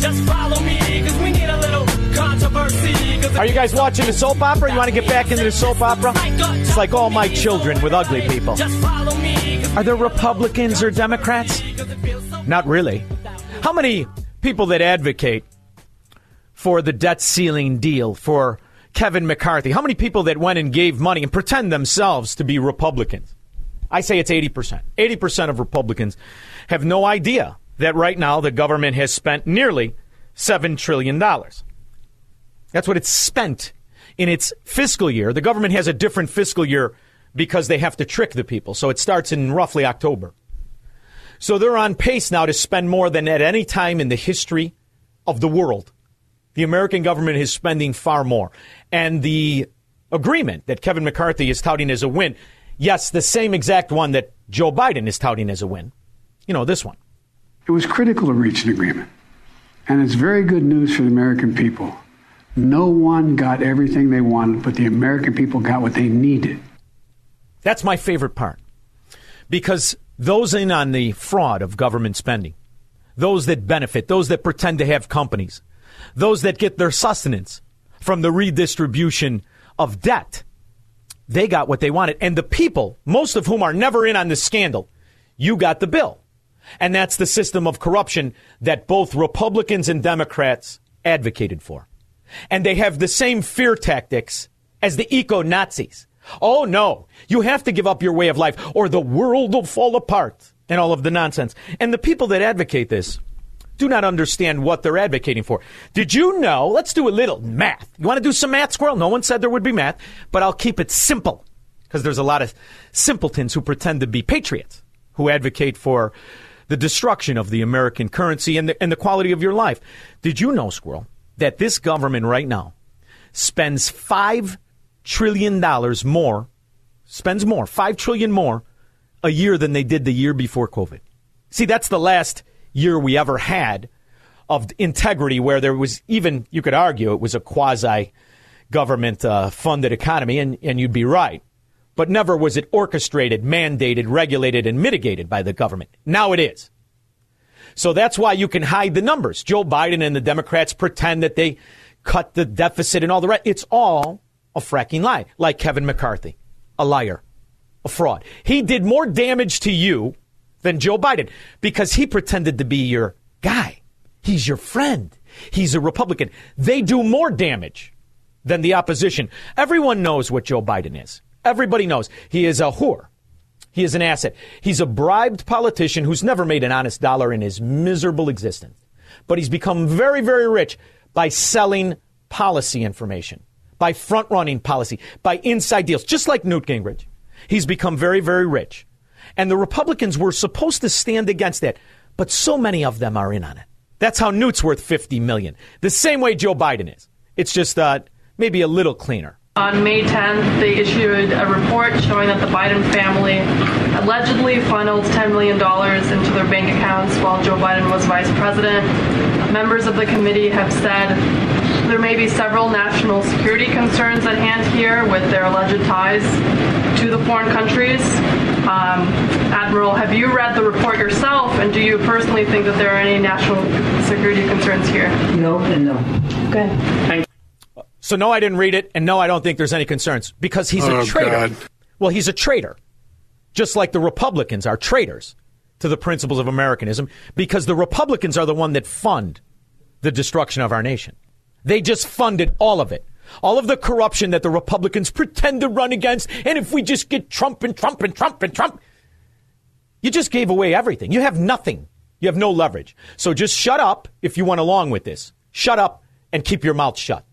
just follow me, cause we need a little controversy. Are you guys watching the soap opera? You want to get back into the soap opera? It's like all my children with ugly people. Are there Republicans or Democrats? Not really. How many people that advocate for the debt ceiling deal for Kevin McCarthy? How many people that went and gave money and pretend themselves to be Republicans? I say it's 80%. 80% of Republicans have no idea that right now the government has spent nearly $7 trillion. That's what it's spent in its fiscal year. The government has a different fiscal year because they have to trick the people. So it starts in roughly October. So they're on pace now to spend more than at any time in the history of the world. The American government is spending far more. And the agreement that Kevin McCarthy is touting as a win, yes, the same exact one that Joe Biden is touting as a win. You know, this one. It was critical to reach an agreement. And it's very good news for the American people. No one got everything they wanted, but the American people got what they needed. That's my favorite part. Because those in on the fraud of government spending, those that benefit, those that pretend to have companies, those that get their sustenance from the redistribution of debt, they got what they wanted. And the people, most of whom are never in on the scandal, you got the bill. And that's the system of corruption that both Republicans and Democrats advocated for. And they have the same fear tactics as the eco Nazis. Oh no, you have to give up your way of life or the world will fall apart and all of the nonsense. And the people that advocate this do not understand what they're advocating for. Did you know? Let's do a little math. You want to do some math, squirrel? No one said there would be math, but I'll keep it simple because there's a lot of simpletons who pretend to be patriots who advocate for the destruction of the American currency and the, and the quality of your life. Did you know, squirrel, that this government right now spends five trillion dollars more, spends more, 5 trillion more a year than they did the year before COVID. See, that's the last year we ever had of integrity where there was even, you could argue, it was a quasi government uh, funded economy, and, and you'd be right. But never was it orchestrated, mandated, regulated, and mitigated by the government. Now it is. So that's why you can hide the numbers. Joe Biden and the Democrats pretend that they cut the deficit and all the rest. It's all a fracking lie, like Kevin McCarthy, a liar, a fraud. He did more damage to you than Joe Biden because he pretended to be your guy. He's your friend. He's a Republican. They do more damage than the opposition. Everyone knows what Joe Biden is. Everybody knows. He is a whore. He is an asset. He's a bribed politician who's never made an honest dollar in his miserable existence. But he's become very, very rich by selling policy information, by front running policy, by inside deals, just like Newt Gingrich. He's become very, very rich. And the Republicans were supposed to stand against that, but so many of them are in on it. That's how Newt's worth 50 million. The same way Joe Biden is. It's just uh, maybe a little cleaner. On May 10th, they issued a report showing that the Biden family allegedly funneled $10 million into their bank accounts while Joe Biden was vice president. Members of the committee have said there may be several national security concerns at hand here with their alleged ties to the foreign countries. Um, Admiral, have you read the report yourself, and do you personally think that there are any national security concerns here? No and no. Okay. So no, I didn't read it, and no, I don't think there's any concerns because he's oh, a traitor. God. Well, he's a traitor, just like the Republicans are traitors to the principles of Americanism because the Republicans are the one that fund the destruction of our nation. They just funded all of it. All of the corruption that the Republicans pretend to run against. And if we just get Trump and Trump and Trump and Trump, you just gave away everything. You have nothing. You have no leverage. So just shut up if you went along with this. Shut up and keep your mouth shut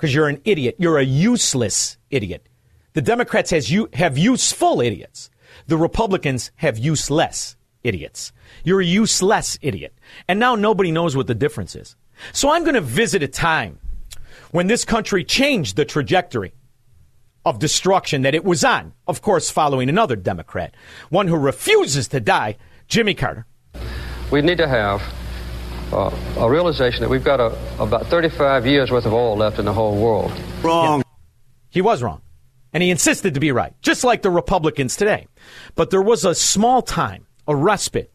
because you're an idiot. You're a useless idiot. The Democrats has you have useful idiots. The Republicans have useless idiots. You're a useless idiot. And now nobody knows what the difference is. So I'm going to visit a time when this country changed the trajectory of destruction that it was on, of course, following another Democrat, one who refuses to die, Jimmy Carter. We need to have uh, a realization that we've got a, about 35 years worth of oil left in the whole world. Wrong. Yeah. He was wrong. And he insisted to be right, just like the Republicans today. But there was a small time, a respite,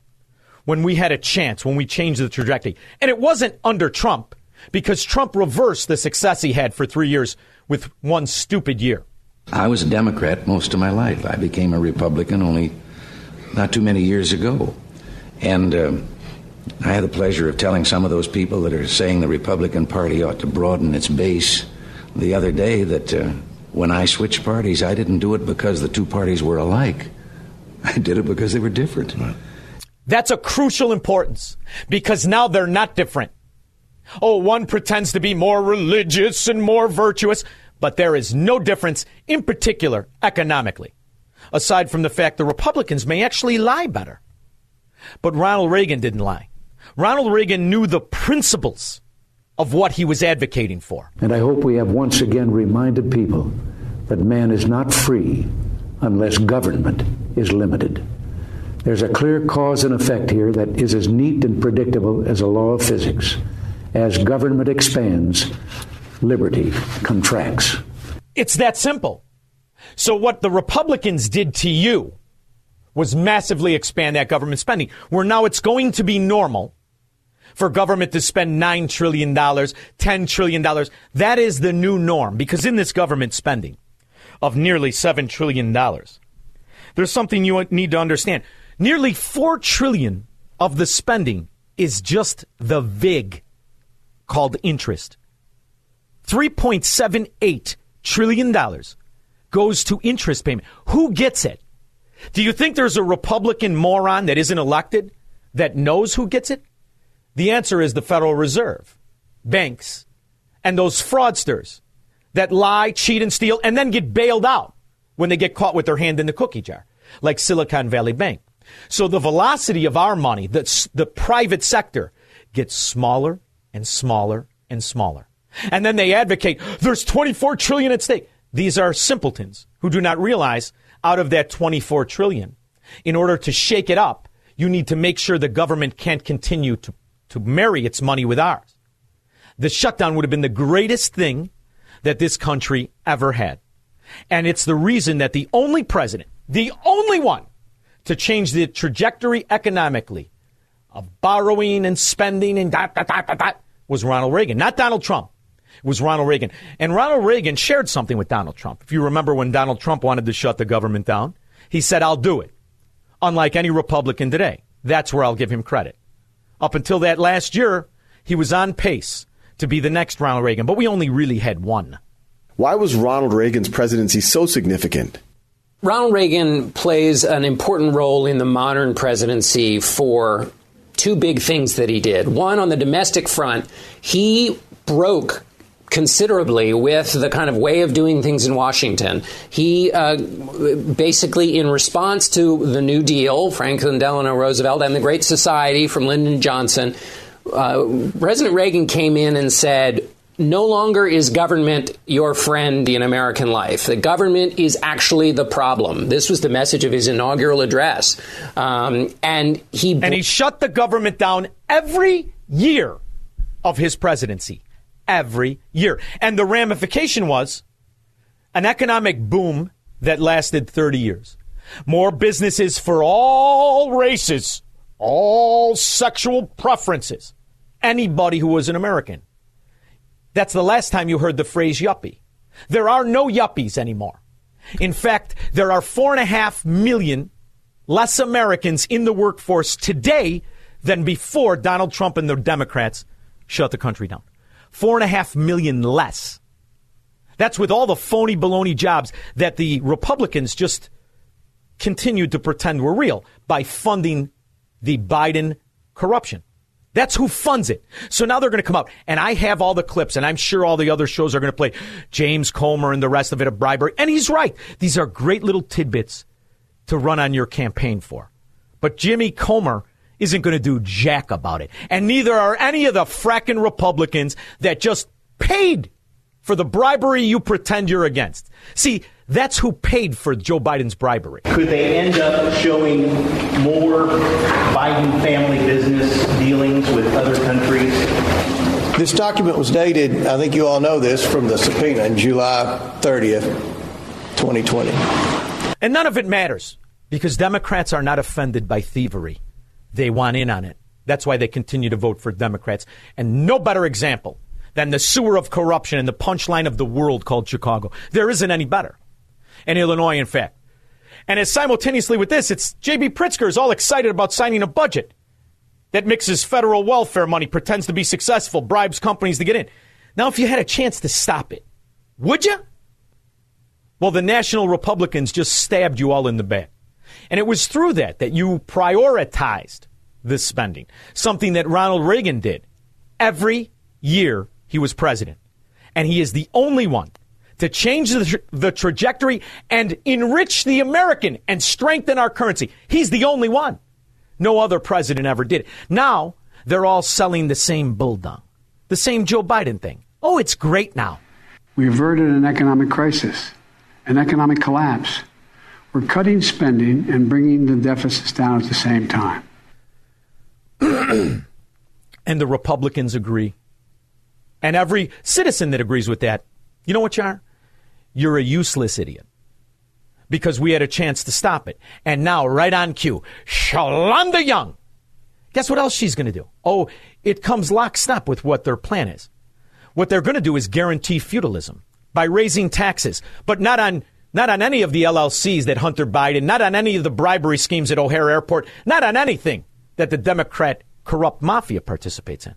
when we had a chance, when we changed the trajectory. And it wasn't under Trump, because Trump reversed the success he had for three years with one stupid year. I was a Democrat most of my life. I became a Republican only not too many years ago. And uh, I had the pleasure of telling some of those people that are saying the Republican Party ought to broaden its base the other day that uh, when I switched parties, I didn't do it because the two parties were alike. I did it because they were different. That's a crucial importance because now they're not different. Oh, one pretends to be more religious and more virtuous, but there is no difference, in particular economically, aside from the fact the Republicans may actually lie better. But Ronald Reagan didn't lie. Ronald Reagan knew the principles of what he was advocating for. And I hope we have once again reminded people that man is not free unless government is limited. There's a clear cause and effect here that is as neat and predictable as a law of physics. As government expands, liberty contracts. It's that simple. So, what the Republicans did to you was massively expand that government spending, where now it's going to be normal for government to spend $9 trillion, $10 trillion. That is the new norm because in this government spending of nearly $7 trillion, there's something you need to understand. Nearly 4 trillion of the spending is just the VIG called interest. $3.78 trillion goes to interest payment. Who gets it? Do you think there's a Republican moron that isn't elected that knows who gets it? The answer is the Federal Reserve, banks, and those fraudsters that lie, cheat, and steal, and then get bailed out when they get caught with their hand in the cookie jar, like Silicon Valley Bank. So the velocity of our money, the, the private sector, gets smaller and smaller and smaller. And then they advocate there's 24 trillion at stake. These are simpletons who do not realize out of that 24 trillion, in order to shake it up, you need to make sure the government can't continue to to marry its money with ours. The shutdown would have been the greatest thing that this country ever had. And it's the reason that the only president, the only one to change the trajectory economically of borrowing and spending and dot, dot, dot, dot, dot was Ronald Reagan, not Donald Trump. It was Ronald Reagan. And Ronald Reagan shared something with Donald Trump. If you remember when Donald Trump wanted to shut the government down, he said, I'll do it. Unlike any Republican today. That's where I'll give him credit. Up until that last year, he was on pace to be the next Ronald Reagan, but we only really had one. Why was Ronald Reagan's presidency so significant? Ronald Reagan plays an important role in the modern presidency for two big things that he did. One, on the domestic front, he broke considerably with the kind of way of doing things in Washington. He uh, basically, in response to the New Deal, Franklin Delano Roosevelt, and the Great Society from Lyndon Johnson, uh, President Reagan came in and said, no longer is government your friend in American life. The government is actually the problem. This was the message of his inaugural address, um, and he and he shut the government down every year of his presidency every year. And the ramification was an economic boom that lasted 30 years. More businesses for all races, all sexual preferences, anybody who was an American. That's the last time you heard the phrase yuppie. There are no yuppies anymore. In fact, there are four and a half million less Americans in the workforce today than before Donald Trump and the Democrats shut the country down. Four and a half million less. That's with all the phony baloney jobs that the Republicans just continued to pretend were real by funding the Biden corruption. That's who funds it. So now they're going to come out, and I have all the clips, and I'm sure all the other shows are going to play James Comer and the rest of it of bribery. And he's right. These are great little tidbits to run on your campaign for. But Jimmy Comer isn't going to do jack about it. And neither are any of the fracking Republicans that just paid for the bribery you pretend you're against. See, that's who paid for Joe Biden's bribery. Could they end up showing more Biden family business dealings with other countries? This document was dated, I think you all know this, from the subpoena in July 30th, 2020. And none of it matters because Democrats are not offended by thievery. They want in on it. That's why they continue to vote for Democrats. And no better example than the sewer of corruption and the punchline of the world called Chicago. There isn't any better. In Illinois, in fact. And as simultaneously with this, it's J.B. Pritzker is all excited about signing a budget that mixes federal welfare money, pretends to be successful, bribes companies to get in. Now, if you had a chance to stop it, would you? Well, the National Republicans just stabbed you all in the back. And it was through that that you prioritized this spending, something that Ronald Reagan did every year he was president. And he is the only one to change the, tra- the trajectory and enrich the American and strengthen our currency. He's the only one. No other president ever did. Now, they're all selling the same bulldog, the same Joe Biden thing. Oh, it's great now. We averted an economic crisis, an economic collapse. We're cutting spending and bringing the deficits down at the same time. and the Republicans agree. And every citizen that agrees with that, you know what you are? You're a useless idiot. Because we had a chance to stop it. And now, right on cue, Shalanda Young. Guess what else she's going to do? Oh, it comes lockstep with what their plan is. What they're going to do is guarantee feudalism by raising taxes, but not on not on any of the LLCs that Hunter Biden, not on any of the bribery schemes at O'Hare Airport, not on anything that the Democrat corrupt mafia participates in,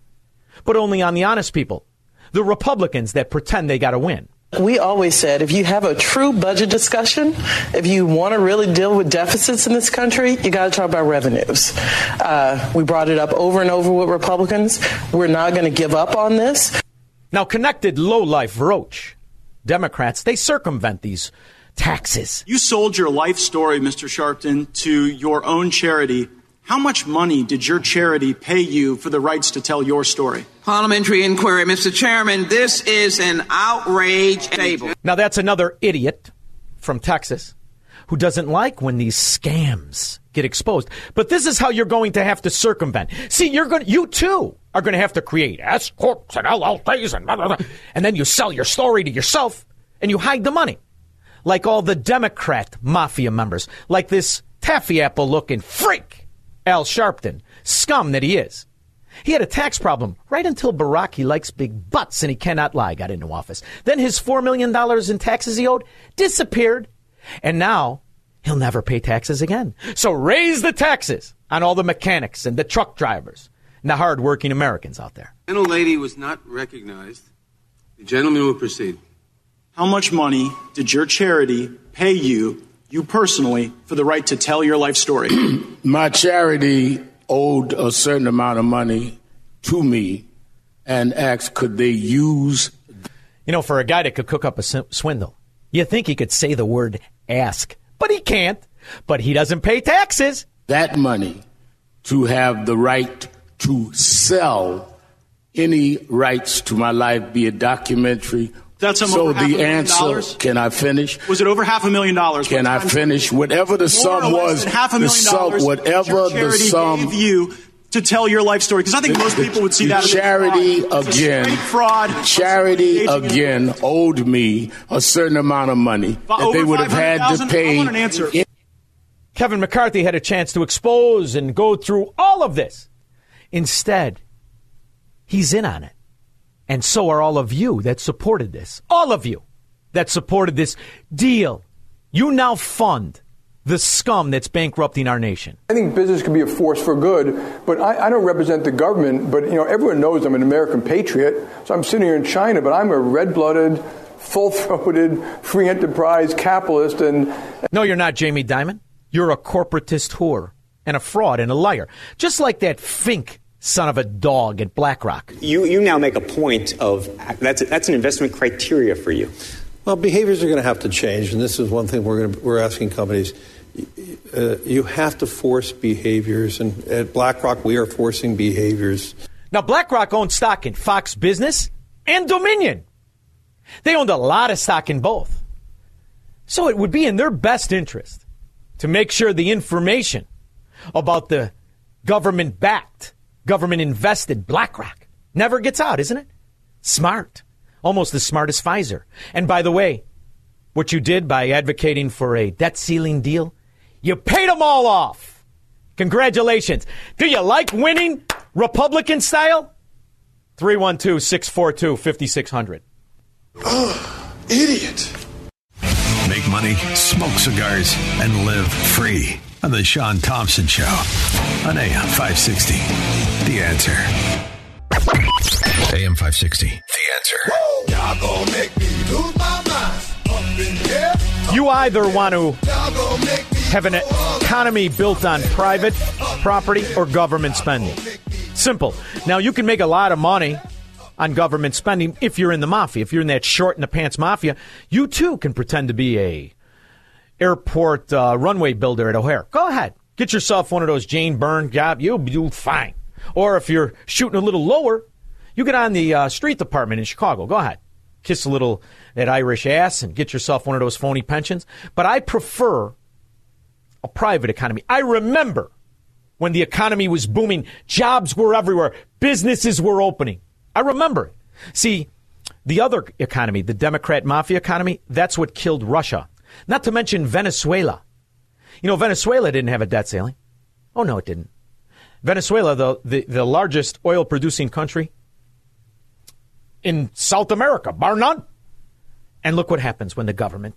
but only on the honest people, the Republicans that pretend they got to win. We always said if you have a true budget discussion, if you want to really deal with deficits in this country, you got to talk about revenues. Uh, we brought it up over and over with Republicans. We're not going to give up on this. Now, connected low life roach, Democrats, they circumvent these taxes. You sold your life story, Mr. Sharpton, to your own charity. How much money did your charity pay you for the rights to tell your story? Parliamentary inquiry, Mr. Chairman. This is an outrage table. Now, that's another idiot from Texas who doesn't like when these scams get exposed. But this is how you're going to have to circumvent. See, you're going, to, you too are going to have to create S corps and LLCs and blah, blah, blah. and then you sell your story to yourself and you hide the money, like all the Democrat mafia members, like this taffy apple looking freak, Al Sharpton, scum that he is. He had a tax problem right until Barack, he likes big butts and he cannot lie, got into office. Then his $4 million in taxes he owed disappeared. And now he'll never pay taxes again. So raise the taxes on all the mechanics and the truck drivers and the hardworking Americans out there. The lady was not recognized. The gentleman will proceed. How much money did your charity pay you, you personally, for the right to tell your life story? My charity owed a certain amount of money to me and asked could they use. You know, for a guy that could cook up a swindle, you think he could say the word ask, but he can't. But he doesn't pay taxes. That money to have the right to sell any rights to my life, be a documentary. That's so the answer. Dollars? Can I finish? Was it over half a million dollars? Can I finish? Whatever the sum was, half a million sum, dollars. Whatever the sum gave you to tell your life story, because I think the, most people would see the that charity as again. fraud. Charity again owed me a certain amount of money but that they would have had to pay. I want an answer. Kevin McCarthy had a chance to expose and go through all of this. Instead, he's in on it. And so are all of you that supported this. All of you that supported this deal. You now fund the scum that's bankrupting our nation. I think business can be a force for good, but I, I, don't represent the government. But you know, everyone knows I'm an American patriot. So I'm sitting here in China, but I'm a red-blooded, full-throated, free enterprise capitalist. And no, you're not, Jamie Dimon. You're a corporatist whore and a fraud and a liar, just like that Fink son of a dog at BlackRock. You you now make a point of that's that's an investment criteria for you. Well, behaviors are going to have to change, and this is one thing we're going to, we're asking companies. Uh, you have to force behaviors, and at BlackRock we are forcing behaviors. Now, BlackRock owns stock in Fox Business and Dominion. They owned a lot of stock in both. So it would be in their best interest to make sure the information about the government backed, government invested BlackRock never gets out, isn't it? Smart. Almost as smart as Pfizer. And by the way, what you did by advocating for a debt ceiling deal, you paid them all off. Congratulations. Do you like winning Republican style? 312 642 5600. Idiot. Make money, smoke cigars, and live free on The Shaun Thompson Show on AM 560. The answer. AM 560. The answer. You either want to have an economy built on private property or government spending. Simple. Now, you can make a lot of money on government spending if you're in the mafia. If you're in that short in the pants mafia, you too can pretend to be a airport uh, runway builder at O'Hare. Go ahead. Get yourself one of those Jane Byrne job. You'll do fine. Or if you're shooting a little lower, you get on the uh, street department in Chicago. Go ahead. Kiss a little that Irish ass and get yourself one of those phony pensions. But I prefer a private economy. I remember when the economy was booming, jobs were everywhere, businesses were opening. I remember it. See, the other economy, the Democrat mafia economy, that's what killed Russia. Not to mention Venezuela. You know, Venezuela didn't have a debt ceiling. Oh, no, it didn't. Venezuela, the, the, the largest oil producing country in South America, bar none. And look what happens when the government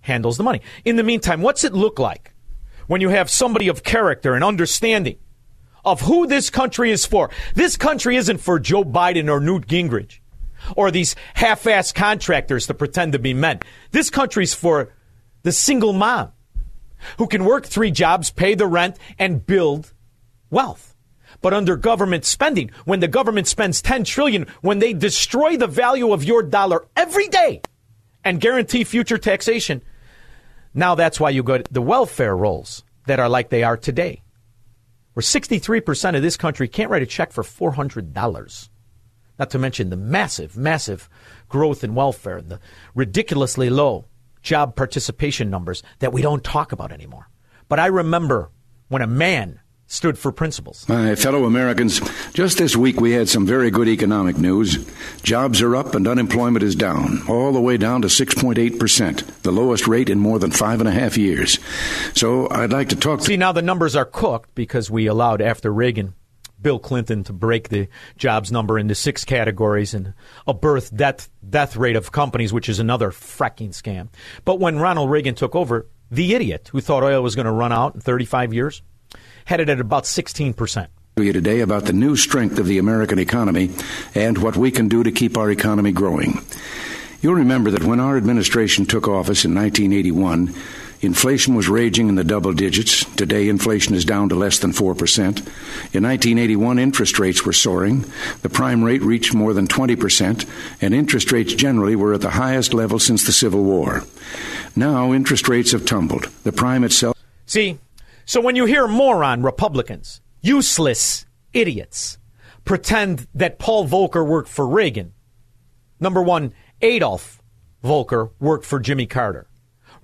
handles the money. In the meantime, what's it look like when you have somebody of character and understanding of who this country is for? This country isn't for Joe Biden or Newt Gingrich or these half assed contractors to pretend to be men. This country's for the single mom who can work three jobs, pay the rent, and build wealth. But under government spending, when the government spends 10 trillion, when they destroy the value of your dollar every day and guarantee future taxation, now that's why you go to the welfare rolls that are like they are today. Where 63% of this country can't write a check for $400. Not to mention the massive, massive growth in welfare and the ridiculously low job participation numbers that we don't talk about anymore. But I remember when a man stood for principles. My fellow Americans, just this week we had some very good economic news. Jobs are up and unemployment is down, all the way down to 6.8%, the lowest rate in more than five and a half years. So I'd like to talk. See, now the numbers are cooked because we allowed, after Reagan, Bill Clinton to break the jobs number into six categories and a birth death death rate of companies, which is another fracking scam. But when Ronald Reagan took over, the idiot who thought oil was going to run out in 35 years had it at about 16 percent you today about the new strength of the American economy and what we can do to keep our economy growing. You'll remember that when our administration took office in 1981, Inflation was raging in the double digits. Today, inflation is down to less than 4%. In 1981, interest rates were soaring. The prime rate reached more than 20%, and interest rates generally were at the highest level since the Civil War. Now, interest rates have tumbled. The prime itself. See, so when you hear moron Republicans, useless idiots, pretend that Paul Volcker worked for Reagan, number one, Adolf Volcker worked for Jimmy Carter.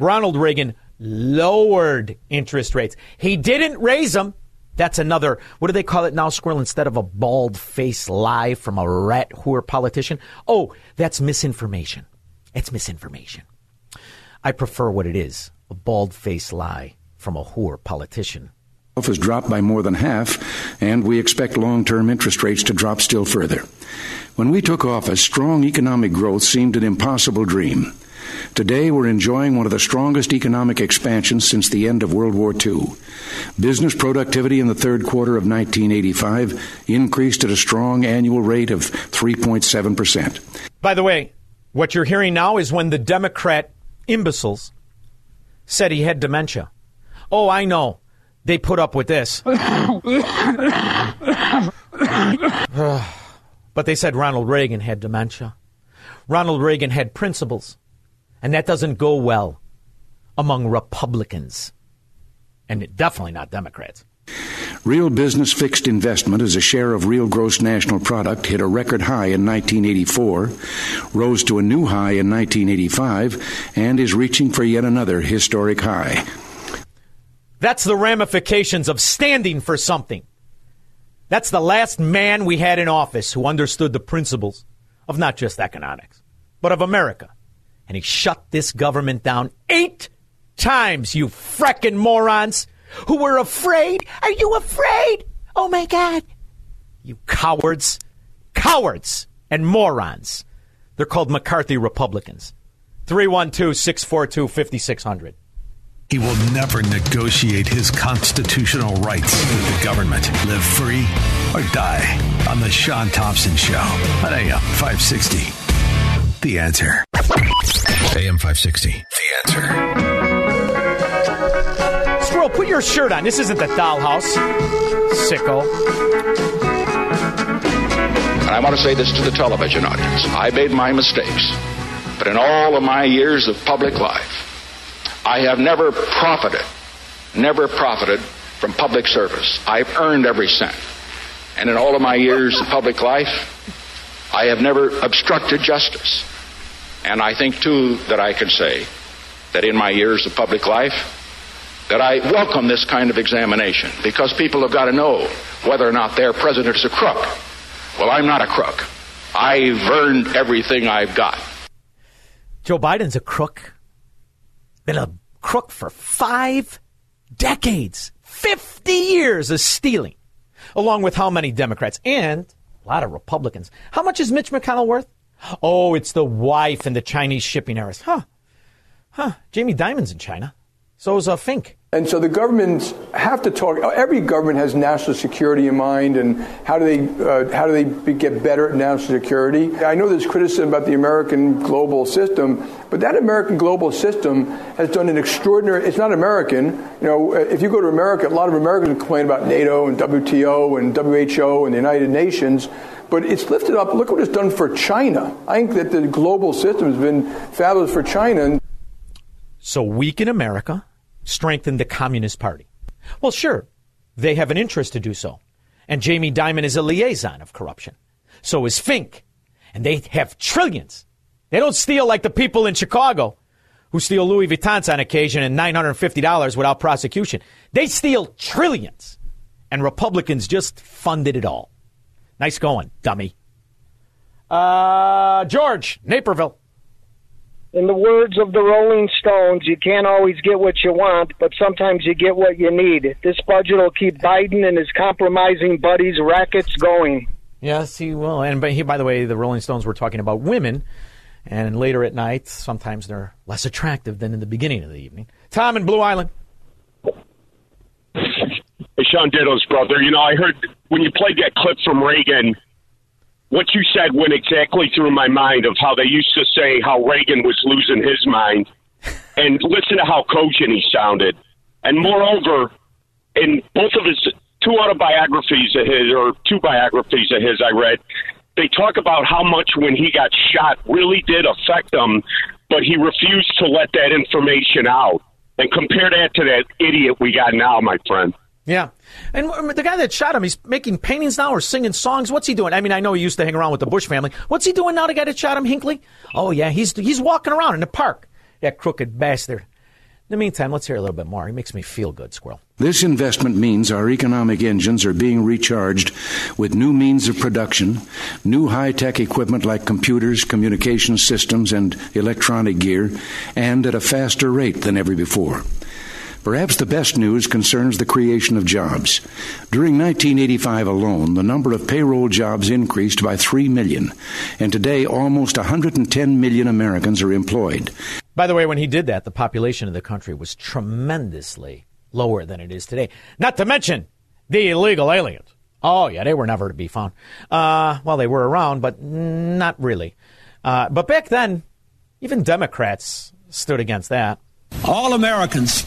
Ronald Reagan lowered interest rates. He didn't raise them. That's another, what do they call it now, Squirrel, instead of a bald face lie from a rat whore politician? Oh, that's misinformation. It's misinformation. I prefer what it is a bald face lie from a whore politician. Has dropped by more than half, and we expect long term interest rates to drop still further. When we took office, strong economic growth seemed an impossible dream. Today, we're enjoying one of the strongest economic expansions since the end of World War II. Business productivity in the third quarter of 1985 increased at a strong annual rate of 3.7%. By the way, what you're hearing now is when the Democrat imbeciles said he had dementia. Oh, I know. They put up with this. but they said Ronald Reagan had dementia. Ronald Reagan had principles. And that doesn't go well among Republicans. And definitely not Democrats. Real business fixed investment as a share of real gross national product hit a record high in 1984, rose to a new high in 1985, and is reaching for yet another historic high. That's the ramifications of standing for something. That's the last man we had in office who understood the principles of not just economics, but of America. And he shut this government down eight times, you freckin' morons who were afraid. Are you afraid? Oh my God. You cowards. Cowards and morons. They're called McCarthy Republicans. 312 642 5600. He will never negotiate his constitutional rights with the government. Live free or die on The Shaun Thompson Show on AM 560. The answer. AM 560. The answer. Squirrel, put your shirt on. This isn't the dollhouse. Sicko. And I want to say this to the television audience. I made my mistakes. But in all of my years of public life, I have never profited, never profited from public service. I've earned every cent. And in all of my years of public life, I have never obstructed justice. And I think, too, that I can say that in my years of public life, that I welcome this kind of examination because people have got to know whether or not their president is a crook. Well, I'm not a crook. I've earned everything I've got. Joe Biden's a crook been a crook for five decades, 50 years of stealing, along with how many Democrats and a lot of Republicans. How much is Mitch McConnell worth? Oh, it's the wife and the Chinese shipping errors. Huh. Huh. Jamie Dimon's in China. So is uh, Fink. And so the governments have to talk. Every government has national security in mind, and how do they uh, how do they be, get better at national security? I know there's criticism about the American global system, but that American global system has done an extraordinary. It's not American. You know, if you go to America, a lot of Americans complain about NATO and WTO and WHO and the United Nations. But it's lifted up. Look what it's done for China. I think that the global system has been fabulous for China. So weak in America strengthen the Communist Party. Well, sure, they have an interest to do so. And Jamie Dimon is a liaison of corruption. So is Fink. And they have trillions. They don't steal like the people in Chicago who steal Louis Vuittons on occasion and $950 without prosecution. They steal trillions. And Republicans just funded it all. Nice going, dummy. Uh, George, Naperville. In the words of the Rolling Stones, you can't always get what you want, but sometimes you get what you need. This budget will keep Biden and his compromising buddies' rackets going. Yes, he will. And by, he, by the way, the Rolling Stones were talking about women, and later at night, sometimes they're less attractive than in the beginning of the evening. Tom in Blue Island. Hey, Shaun Ditto's brother. You know, I heard when you played that clip from Reagan what you said went exactly through my mind of how they used to say how Reagan was losing his mind. And listen to how cogent he sounded. And moreover, in both of his two autobiographies of his, or two biographies of his I read, they talk about how much when he got shot really did affect him, but he refused to let that information out. And compare that to that idiot we got now, my friend. Yeah. And the guy that shot him, he's making paintings now or singing songs. What's he doing? I mean, I know he used to hang around with the Bush family. What's he doing now, the guy that shot him, Hinckley? Oh, yeah, he's, he's walking around in the park. That crooked bastard. In the meantime, let's hear a little bit more. He makes me feel good, Squirrel. This investment means our economic engines are being recharged with new means of production, new high tech equipment like computers, communication systems, and electronic gear, and at a faster rate than ever before. Perhaps the best news concerns the creation of jobs. During 1985 alone, the number of payroll jobs increased by 3 million, and today almost 110 million Americans are employed. By the way, when he did that, the population of the country was tremendously lower than it is today. Not to mention the illegal aliens. Oh, yeah, they were never to be found. Uh, well, they were around, but not really. Uh, but back then, even Democrats stood against that. All Americans,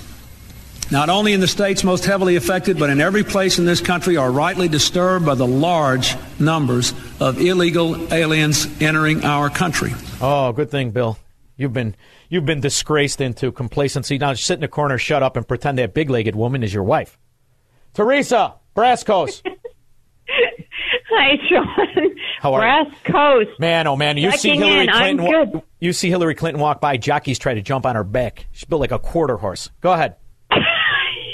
not only in the states most heavily affected, but in every place in this country, are rightly disturbed by the large numbers of illegal aliens entering our country. Oh, good thing, Bill. You've been you've been disgraced into complacency. Now sit in a corner, shut up, and pretend that big-legged woman is your wife. Teresa Brascos. Hi, Shaun. How are Brass you? Coast. Man, oh man, you see Hillary in. Clinton. wa- you see Hillary Clinton walk by. Jockeys try to jump on her back. She's built like a quarter horse. Go ahead.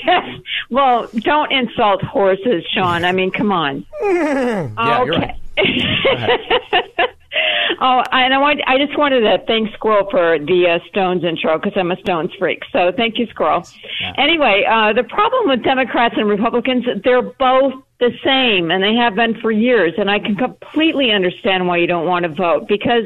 Well, don't insult horses, Shaun. I mean, come on. Yeah, you're okay. right. Oh, and I want I just wanted to thank Squirrel for the uh, Stones intro because I'm a Stones freak. So thank you, Squirrel. Anyway, uh, the problem with Democrats and Republicans, they're both the same, and they have been for years. And I can completely understand why you don't want to vote because,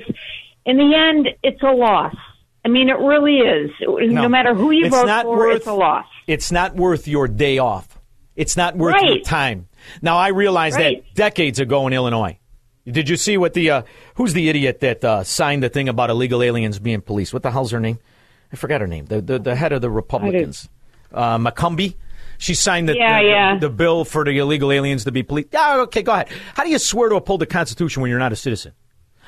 in the end, it's a loss. I mean, it really is. No, matter who you it's vote not for, worth, it's a loss. It's not worth your day off. It's not worth your time. Now I realized Right. that decades ago in Illinois. Did you see what the uh, who's the idiot that uh, signed the thing about illegal aliens being policed? What the hell's her name? I forgot her name. The the, the head of the Republicans, uh, McCombie. She signed the, Yeah, the, yeah. the bill for the illegal aliens to be policed. Yeah, okay, go ahead. How do you swear to uphold the Constitution when you're not a citizen?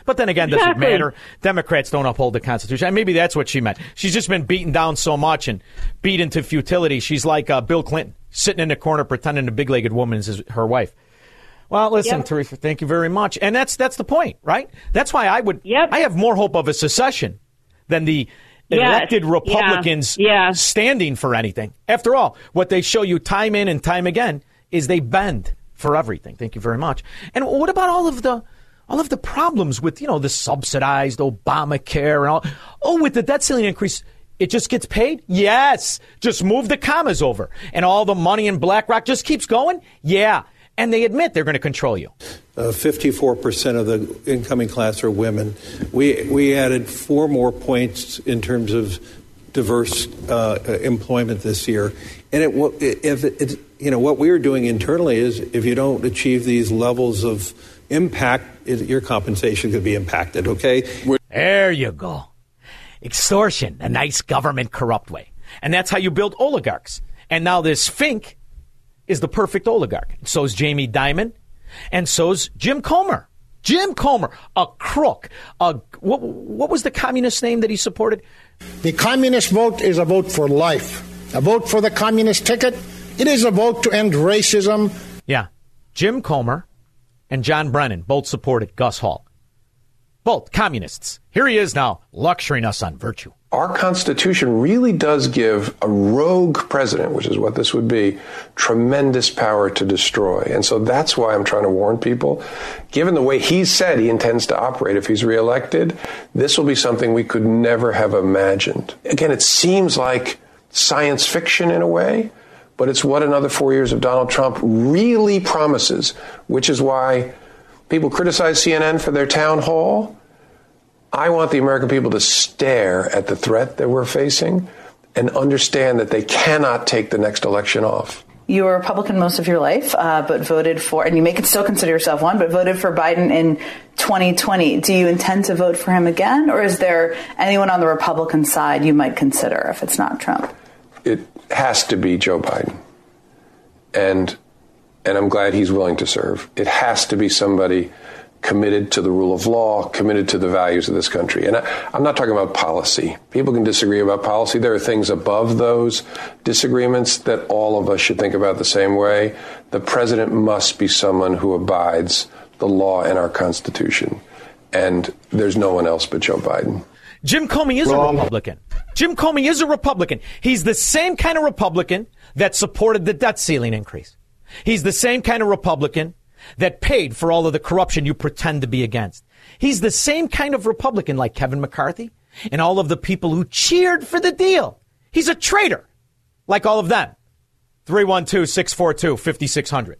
But then again, does it matter? Democrats don't uphold the Constitution. And maybe that's what she meant. She's just been beaten down so much and beat into futility. She's like uh, Bill Clinton, sitting in the corner pretending the big-legged woman is his, her wife. Well, listen, Yep. Teresa, thank you very much. And that's that's the point, right? That's why I would. I have more hope of a secession than the Yes. elected Yeah. Republicans standing for anything. After all, what they show you time in and time again is they bend for everything. Thank you very much. And what about all of the all of the problems with you know the subsidized Obamacare and all? Oh, with the debt ceiling increase. It just gets paid? Yes. Just move the commas over. And all the money in BlackRock just keeps going? Yeah. And they admit they're going to control you. Uh, 54% of the incoming class are women. We, we added four more points in terms of diverse uh, employment this year. And it, if it, it, you know, what we are doing internally is if you don't achieve these levels of impact, it, your compensation could be impacted, okay? There you go. Extortion, a nice government corrupt way. And that's how you build oligarchs. And now this Fink is the perfect oligarch. So is Jamie Dimon, and so's Jim Comey. Jim Comey, a crook. A, what, what was the communist name that he supported? The communist vote is a vote for life. A vote for the communist ticket, it is a vote to end racism. Yeah. Jim Comey and John Brennan both supported Gus Hall. Both communists. Here he is now, lecturing us on virtue. Our Constitution really does give a rogue president, which is what this would be, tremendous power to destroy. And so that's why I'm trying to warn people. Given the way he said he intends to operate if he's reelected, this will be something we could never have imagined. Again, it seems like science fiction in a way, but it's what another four years of Donald Trump really promises, which is why people criticize CNN for their town hall. I want the American people to stare at the threat that we're facing and understand that they cannot take the next election off. You were a Republican most of your life, uh, but voted for, and you may still consider yourself one, but voted for Biden in 2020. Do you intend to vote for him again, or is there anyone on the Republican side you might consider if it's not Trump? It has to be Joe Biden. And and I'm glad he's willing to serve. It has to be somebody committed to the rule of law, committed to the values of this country. And I, I'm not talking about policy. People can disagree about policy. There are things above those disagreements that all of us should think about the same way. The president must be someone who abides the law and our Constitution. And there's no one else but Joe Biden. Jim Comey is a Republican. Jim Comey is a Republican. He's the same kind of Republican that supported the debt ceiling increase. He's the same kind of Republican that paid for all of the corruption you pretend to be against. He's the same kind of Republican like Kevin McCarthy and all of the people who cheered for the deal. He's a traitor like all of them. 312 642 5600.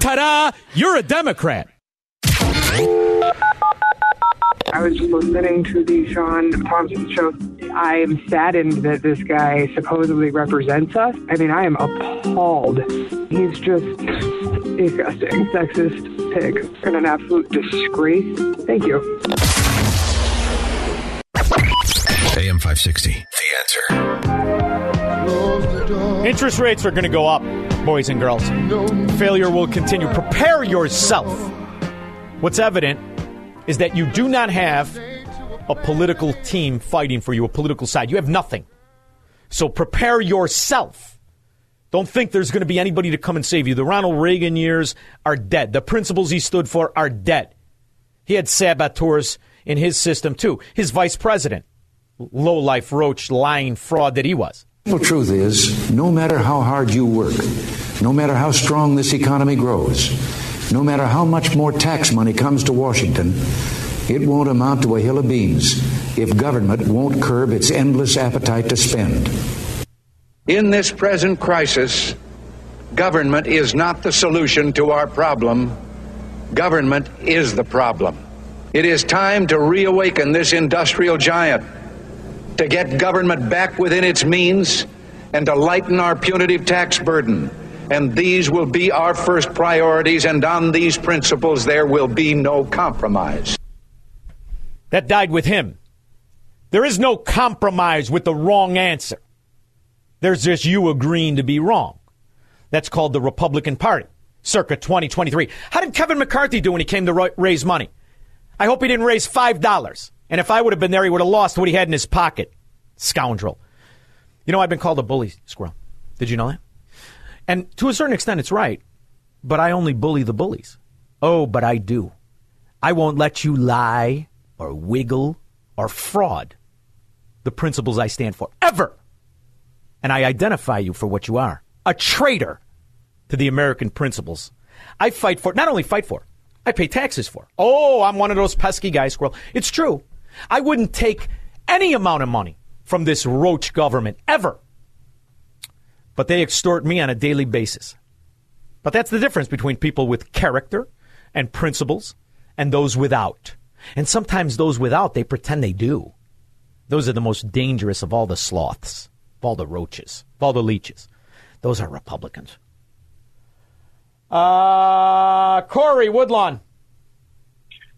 Ta da! You're a Democrat. I was listening to the Shaun Thompson show. I am saddened that this guy supposedly represents us. I mean, I am appalled. He's just disgusting, sexist pig, and an absolute disgrace. Thank you. AM 560, The Answer. Interest rates are going to go up, boys and girls. Failure will continue. Prepare yourself. What's evident is that you do not have a political team fighting for you, a political side. You have nothing. So prepare yourself. Don't think there's going to be anybody to come and save you. The Ronald Reagan years are dead. The principles he stood for are dead. He had saboteurs in his system, too. His vice president, low life roach, lying fraud that he was. The truth is, no matter how hard you work, no matter how strong this economy grows, no matter how much more tax money comes to Washington, it won't amount to a hill of beans if government won't curb its endless appetite to spend. In this present crisis, government is not the solution to our problem. Government is the problem. It is time to reawaken this industrial giant, to get government back within its means, and to lighten our punitive tax burden. And these will be our first priorities, and on these principles, there will be no compromise. That died with him. There is no compromise with the wrong answer. There's just you agreeing to be wrong. That's called the Republican Party, circa 2023. How did Kevin McCarthy do when he came to raise money? I hope he didn't raise $5. And if I would have been there, he would have lost what he had in his pocket. Scoundrel. You know, I've been called a bully squirrel. Did you know that? And to a certain extent, it's right. But I only bully the bullies. Oh, but I do. I won't let you lie or wiggle or fraud the principles I stand for. Ever. And I identify you for what you are a traitor to the American principles. I fight for, not only fight for, I pay taxes for. Oh, I'm one of those pesky guys, squirrel. It's true. I wouldn't take any amount of money from this roach government ever. But they extort me on a daily basis. But that's the difference between people with character and principles and those without. And sometimes those without, they pretend they do. Those are the most dangerous of all the sloths, of all the roaches, of all the leeches. Those are Republicans. Uh, Corey Woodlawn.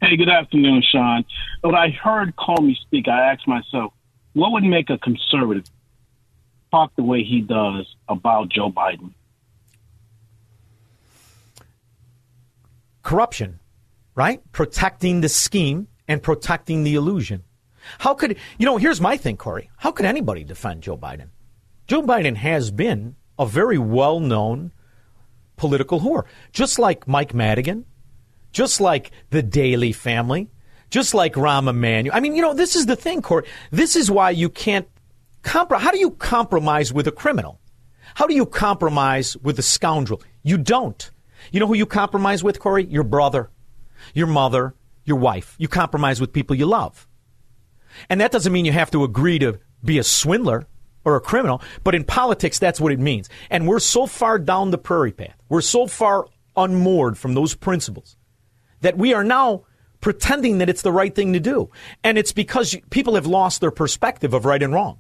Hey, good afternoon, Shaun. When I heard Comey speak, I asked myself, what would make a conservative talk the way he does about Joe Biden? Corruption, right? Protecting the scheme and protecting the illusion. How could, you know, here's my thing, Corey. How could anybody defend Joe Biden? Joe Biden has been a very well known political whore, just like Mike Madigan, just like the Daley family, just like Rahm Emanuel. I mean, you know, this is the thing, Corey. This is why you can't How do you compromise with a criminal? How do you compromise with a scoundrel? You don't. You know who you compromise with, Corey? Your brother, your mother, your wife. You compromise with people you love. And that doesn't mean you have to agree to be a swindler or a criminal, but in politics, that's what it means. And we're so far down the prairie path, we're so far unmoored from those principles that we are now pretending that it's the right thing to do. And it's because people have lost their perspective of right and wrong.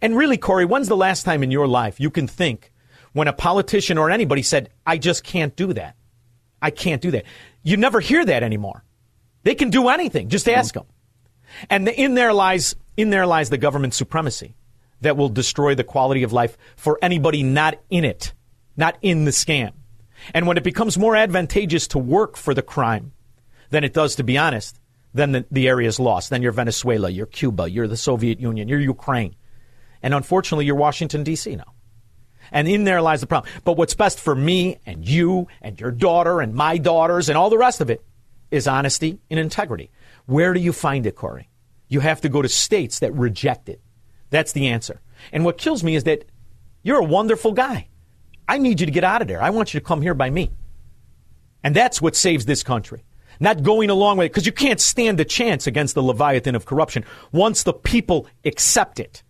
And really, Corey, when's the last time in your life you can think when a politician or anybody said, I just can't do that? I can't do that. You never hear that anymore. They can do anything. Just ask mm-hmm. them. And in there lies in there lies the government supremacy that will destroy the quality of life for anybody not in it, not in the scam. And when it becomes more advantageous to work for the crime than it does to be honest, then the, the area is lost. Then you're Venezuela, you're Cuba, you're the Soviet Union, you're Ukraine. And unfortunately, you're Washington, D.C. now. And in there lies the problem. But what's best for me and you and your daughter and my daughters and all the rest of it is honesty and integrity. Where do you find it, Corey? You have to go to states that reject it. That's the answer. And what kills me is that you're a wonderful guy. I need you to get out of there. I want you to come here by me. And that's what saves this country. Not going along with it, because you can't stand a chance against the Leviathan of corruption once the people accept it.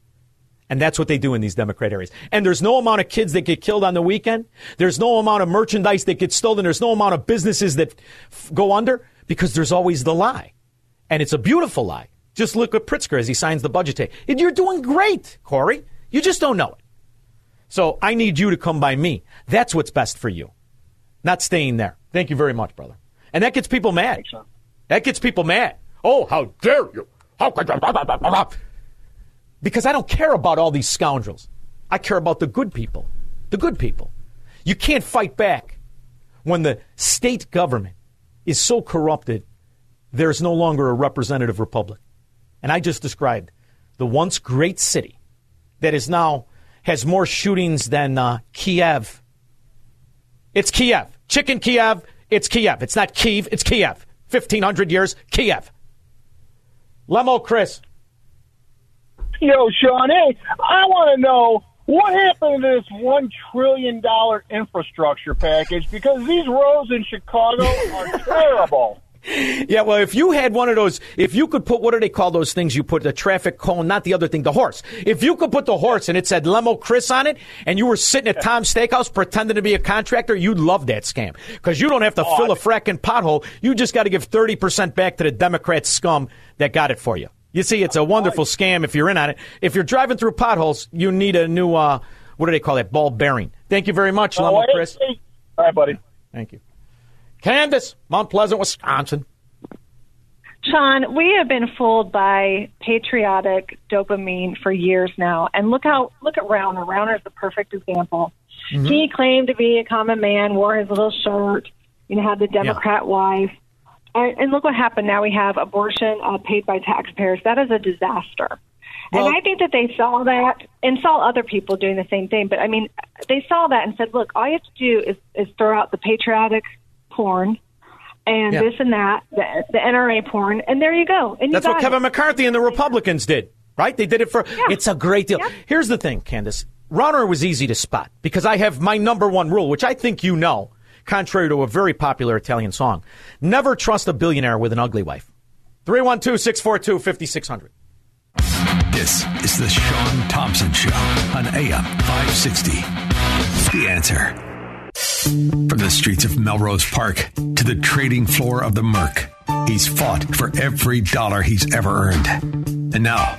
And that's what they do in these Democrat areas. And there's no amount of kids that get killed on the weekend. There's no amount of merchandise that gets stolen. There's no amount of businesses that f- go under because there's always the lie. And it's a beautiful lie Just look at Pritzker as he signs the budget today. You're doing great, Corey. You just don't know it. So I need you to come by me. That's what's best for you, not staying there. Thank you very much, brother. And that gets people mad. That gets people mad. Oh, how dare you? How could you? Blah, blah, blah, blah. Because I don't care about all these scoundrels. I care about the good people. The good people. You can't fight back when the state government is so corrupted, there's no longer a representative republic. And I just described the once great city that is now has more shootings than uh, Kiev. It's Kiev. Chicken Kiev, it's Kiev. It's not Kiev, it's Kiev. 1,500 years, Kiev. Lemo Chris. Yo, Shaun, hey, I want to know what happened to this $1 trillion infrastructure package because these roads in Chicago are terrible. Yeah, well, if you had one of those, if you could put, what do they call those things you put, the traffic cone, not the other thing, the horse. If you could put the horse and it said Lemo Chris on it, and you were sitting at Tom's Steakhouse pretending to be a contractor, you'd love that scam. Because you don't have to Oh, fill a fracking pothole. You just got to give 30% back to the Democrat scum that got it for you. You see, it's a wonderful scam if you're in on it. If you're driving through potholes, you need a new, uh, what do they call that, ball bearing. Thank you very much, Oh, Lemo Chris. hey. All right, buddy. Thank you. Candace, Mount Pleasant, Wisconsin. Shaun, we have been fooled by patriotic dopamine for years now, and look how look at Rauner. Rauner is the perfect example. Mhm. He claimed to be a common man, wore his little shirt, you know, had the Democrat wife, and, and look what happened. Now we have abortion uh, paid by taxpayers. That is a disaster. Well- and I think that they saw that and saw other people doing the same thing. But I mean, they saw that and said, "Look, all you have to do is, is throw out the patriotic porn." And Yeah. this and that, the, the NRA porn, and there you go. And you That's got what it. Kevin McCarthy and the Republicans did, right? They did it for. It's a great deal. Here's the thing, Candace. Rauner was easy to spot because I have my number one rule, which I think you know, contrary to a very popular Italian song: never trust a billionaire with an ugly wife. 312 642 5600. This is the Shaun Thompson Show on AM 560. The answer. From the streets of Melrose Park to the trading floor of the Merc, he's fought for every dollar he's ever earned. And now,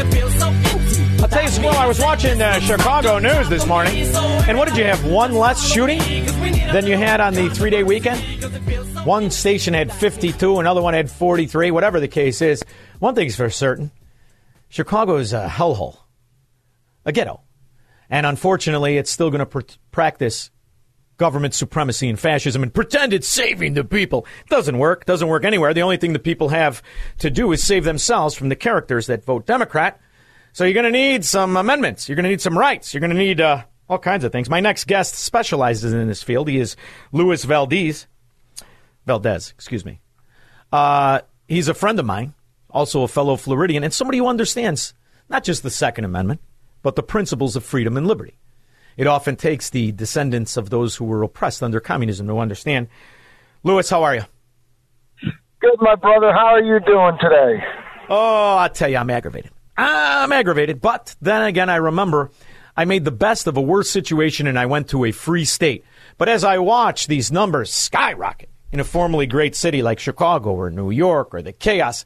tell you, I was watching uh, Chicago News this morning, and what did you have? One less shooting than you had on the three day weekend? One station had 52, another one had 43, whatever the case is. One thing's for certain Chicago is a hellhole, a ghetto. And unfortunately, it's still going to pr- practice government supremacy and fascism and pretend it's saving the people. Doesn't work. Doesn't work anywhere. The only thing the people have to do is save themselves from the characters that vote Democrat. So you're going to need some amendments. You're going to need some rights. You're going to need uh, all kinds of things. My next guest specializes in this field. He is Luis Valdes. Valdes, excuse me. Uh, he's a friend of mine, also a fellow Floridian, and somebody who understands not just the Second Amendment, but the principles of freedom and liberty. It often takes the descendants of those who were oppressed under communism to understand. Luis, how are you? Good, my brother. How are you doing today? Oh, I tell you, I'm aggravated. I'm aggravated, but then again, I remember I made the best of a worse situation and I went to a free state. But as I watch these numbers skyrocket in a formerly great city like Chicago or New York or the chaos,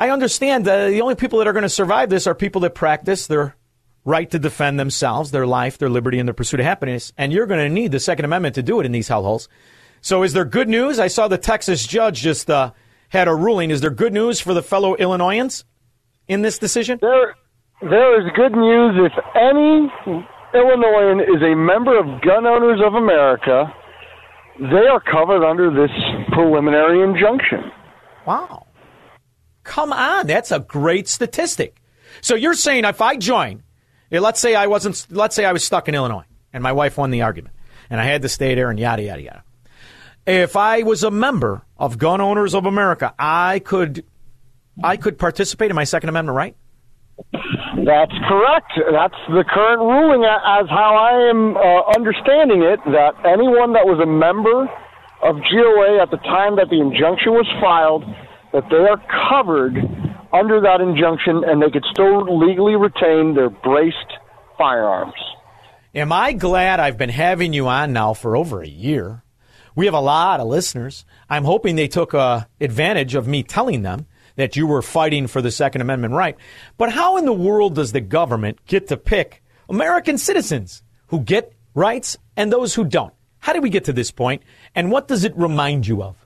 I understand that the only people that are going to survive this are people that practice their right to defend themselves, their life, their liberty, and their pursuit of happiness. And you're going to need the Second Amendment to do it in these hellholes. So, is there good news? I saw the Texas judge just uh, had a ruling. Is there good news for the fellow Illinoisans in this decision? There, there is good news if any Illinoisan is a member of Gun Owners of America, they are covered under this preliminary injunction. Wow. Come on, that's a great statistic. So you're saying if I join, eh, let's say I wasn't, let's say I was stuck in Illinois and my wife won the argument and I had to stay there and yada, yada, yada. If I was a member of Gun Owners of America, I could, I could participate in my Second Amendment right? That's correct. That's the current ruling, as how I am uh, understanding it. That anyone that was a member of GOA at the time that the injunction was filed, that they are covered under that injunction, and they could still legally retain their braced firearms. Am I glad I've been having you on now for over a year? We have a lot of listeners. I'm hoping they took uh, advantage of me telling them that you were fighting for the Second Amendment right. But how in the world does the government get to pick American citizens who get rights and those who don't? How did we get to this point, and what does it remind you of?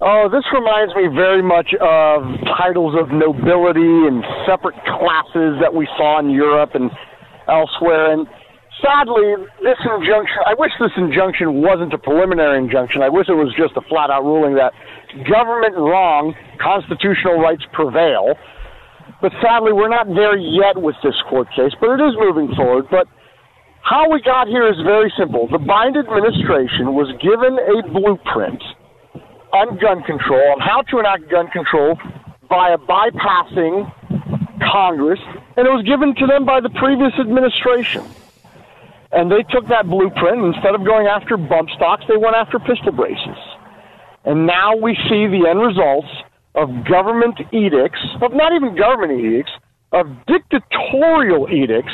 Oh, this reminds me very much of titles of nobility and separate classes that we saw in Europe and elsewhere. And sadly, this injunction, I wish this injunction wasn't a preliminary injunction. I wish it was just a flat out ruling that government wrong, constitutional rights prevail. But sadly, we're not there yet with this court case, but it is moving forward. But how we got here is very simple. The Biden administration was given a blueprint on gun control, on how to enact gun control via bypassing Congress, and it was given to them by the previous administration. And they took that blueprint, instead of going after bump stocks, they went after pistol braces. And now we see the end results of government edicts, of not even government edicts, of dictatorial edicts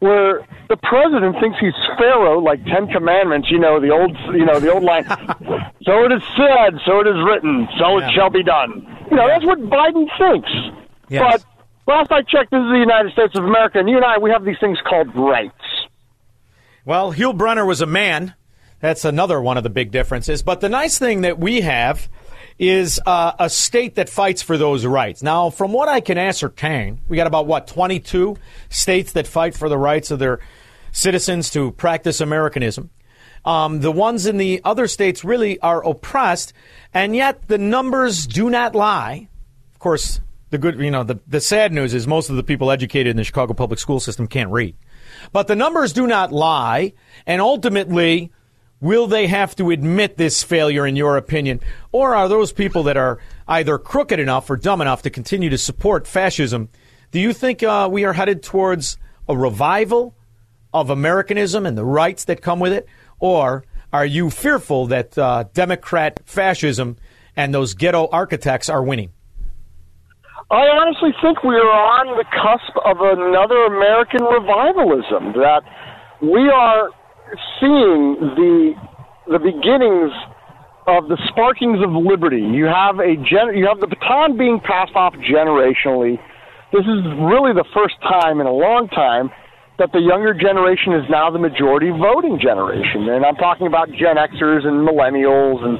where the president thinks he's Pharaoh, like Ten Commandments. You know the old, you know the old line. so it is said, so it is written, so it shall be done. You know that's what Biden thinks. Yes. But last I checked, this is the United States of America, and you and I, we have these things called rights. Well, Yul Brynner was a man. That's another one of the big differences. But the nice thing that we have is uh, a state that fights for those rights. Now, from what I can ascertain, we got about what 22 states that fight for the rights of their citizens to practice Americanism. Um, the ones in the other states really are oppressed, and yet the numbers do not lie. Of course, the good, you know, the, the sad news is most of the people educated in the Chicago public school system can't read. But the numbers do not lie, and ultimately, will they have to admit this failure, in your opinion? Or are those people that are either crooked enough or dumb enough to continue to support fascism? Do you think uh, we are headed towards a revival of Americanism and the rights that come with it? Or are you fearful that uh, Democrat fascism and those ghetto architects are winning? I honestly think we are on the cusp of another American revivalism. That we are seeing the the beginnings of the sparkings of liberty. You have a gen- you have the baton being passed off generationally. This is really the first time in a long time that the younger generation is now the majority voting generation, and I'm talking about Gen Xers and millennials and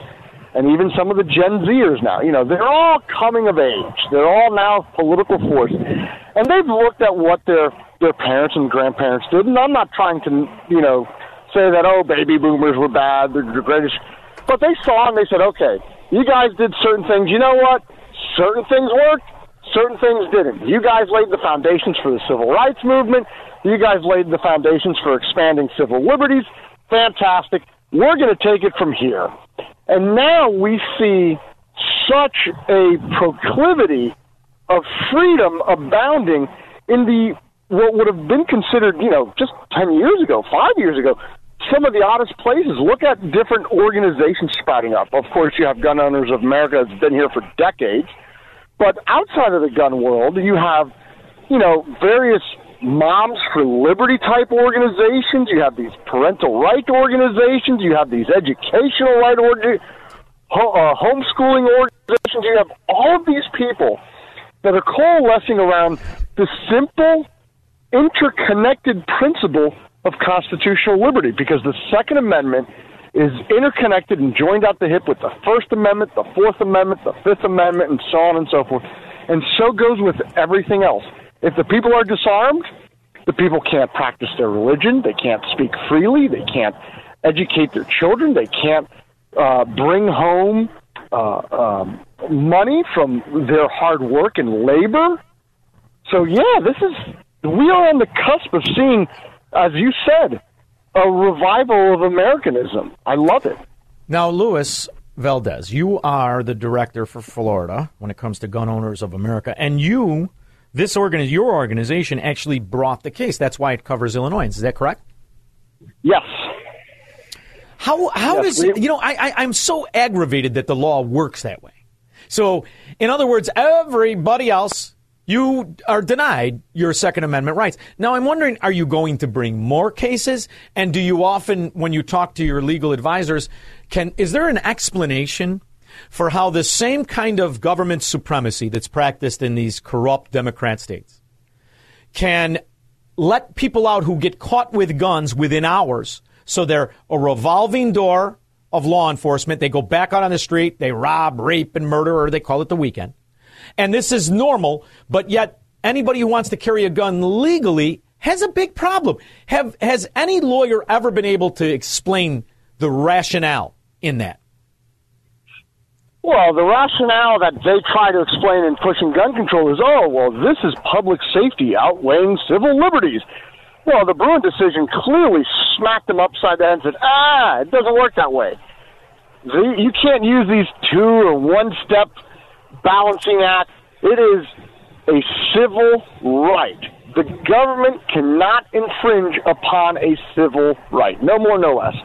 and even some of the Gen Zers now. You know, they're all coming of age. They're all now political force, and they've looked at what their their parents and grandparents did. And I'm not trying to, you know, say that oh, baby boomers were bad, they're the greatest. But they saw and they said, okay, you guys did certain things. You know what? Certain things worked. Certain things didn't. You guys laid the foundations for the civil rights movement. You guys laid the foundations for expanding civil liberties. Fantastic. We're going to take it from here. And now we see such a proclivity of freedom abounding in the what would have been considered, you know, just 10 years ago, five years ago, some of the oddest places. Look at different organizations sprouting up. Of course, you have Gun Owners of America that's been here for decades. But outside of the gun world, you have, you know, various Moms for Liberty type organizations. You have these parental right organizations. You have these educational right org- ho- uh, homeschooling organizations. You have all of these people that are coalescing around the simple, interconnected principle of constitutional liberty because the Second Amendment is interconnected and joined at the hip with the First Amendment, the Fourth Amendment, the Fifth Amendment, and so on and so forth. And so goes with everything else. If the people are disarmed, the people can't practice their religion, they can't speak freely, they can't educate their children, they can't uh, bring home uh, um, money from their hard work and labor. So, yeah, this is, we are on the cusp of seeing, as you said, a revival of Americanism. I love it. Now, Luis Valdes, you are the director for Florida when it comes to Gun Owners of America, and you this organ, your organization, actually brought the case. That's why it covers Illinoisans. Is that correct? Yes. How how Yes, does we- you know? I, I I'm so aggravated that the law works that way. So, in other words, everybody else, you are denied your Second Amendment rights. Now, I'm wondering, are you going to bring more cases? And do you often, when you talk to your legal advisors, can is there an explanation for how the same kind of government supremacy that's practiced in these corrupt Democrat states can let people out who get caught with guns within hours. So they're a revolving door of law enforcement. They go back out on the street, they rob, rape, and murder, or they call it the weekend. And this is normal, but yet anybody who wants to carry a gun legally has a big problem. Have has any lawyer ever been able to explain the rationale in that? Well, the rationale that they try to explain in pushing gun control is, oh, well, this is public safety outweighing civil liberties. Well, the Bruen decision clearly smacked them upside the head and said, ah, it doesn't work that way. You can't use these two or one step balancing act. It is a civil right. The government cannot infringe upon a civil right. No more, no less.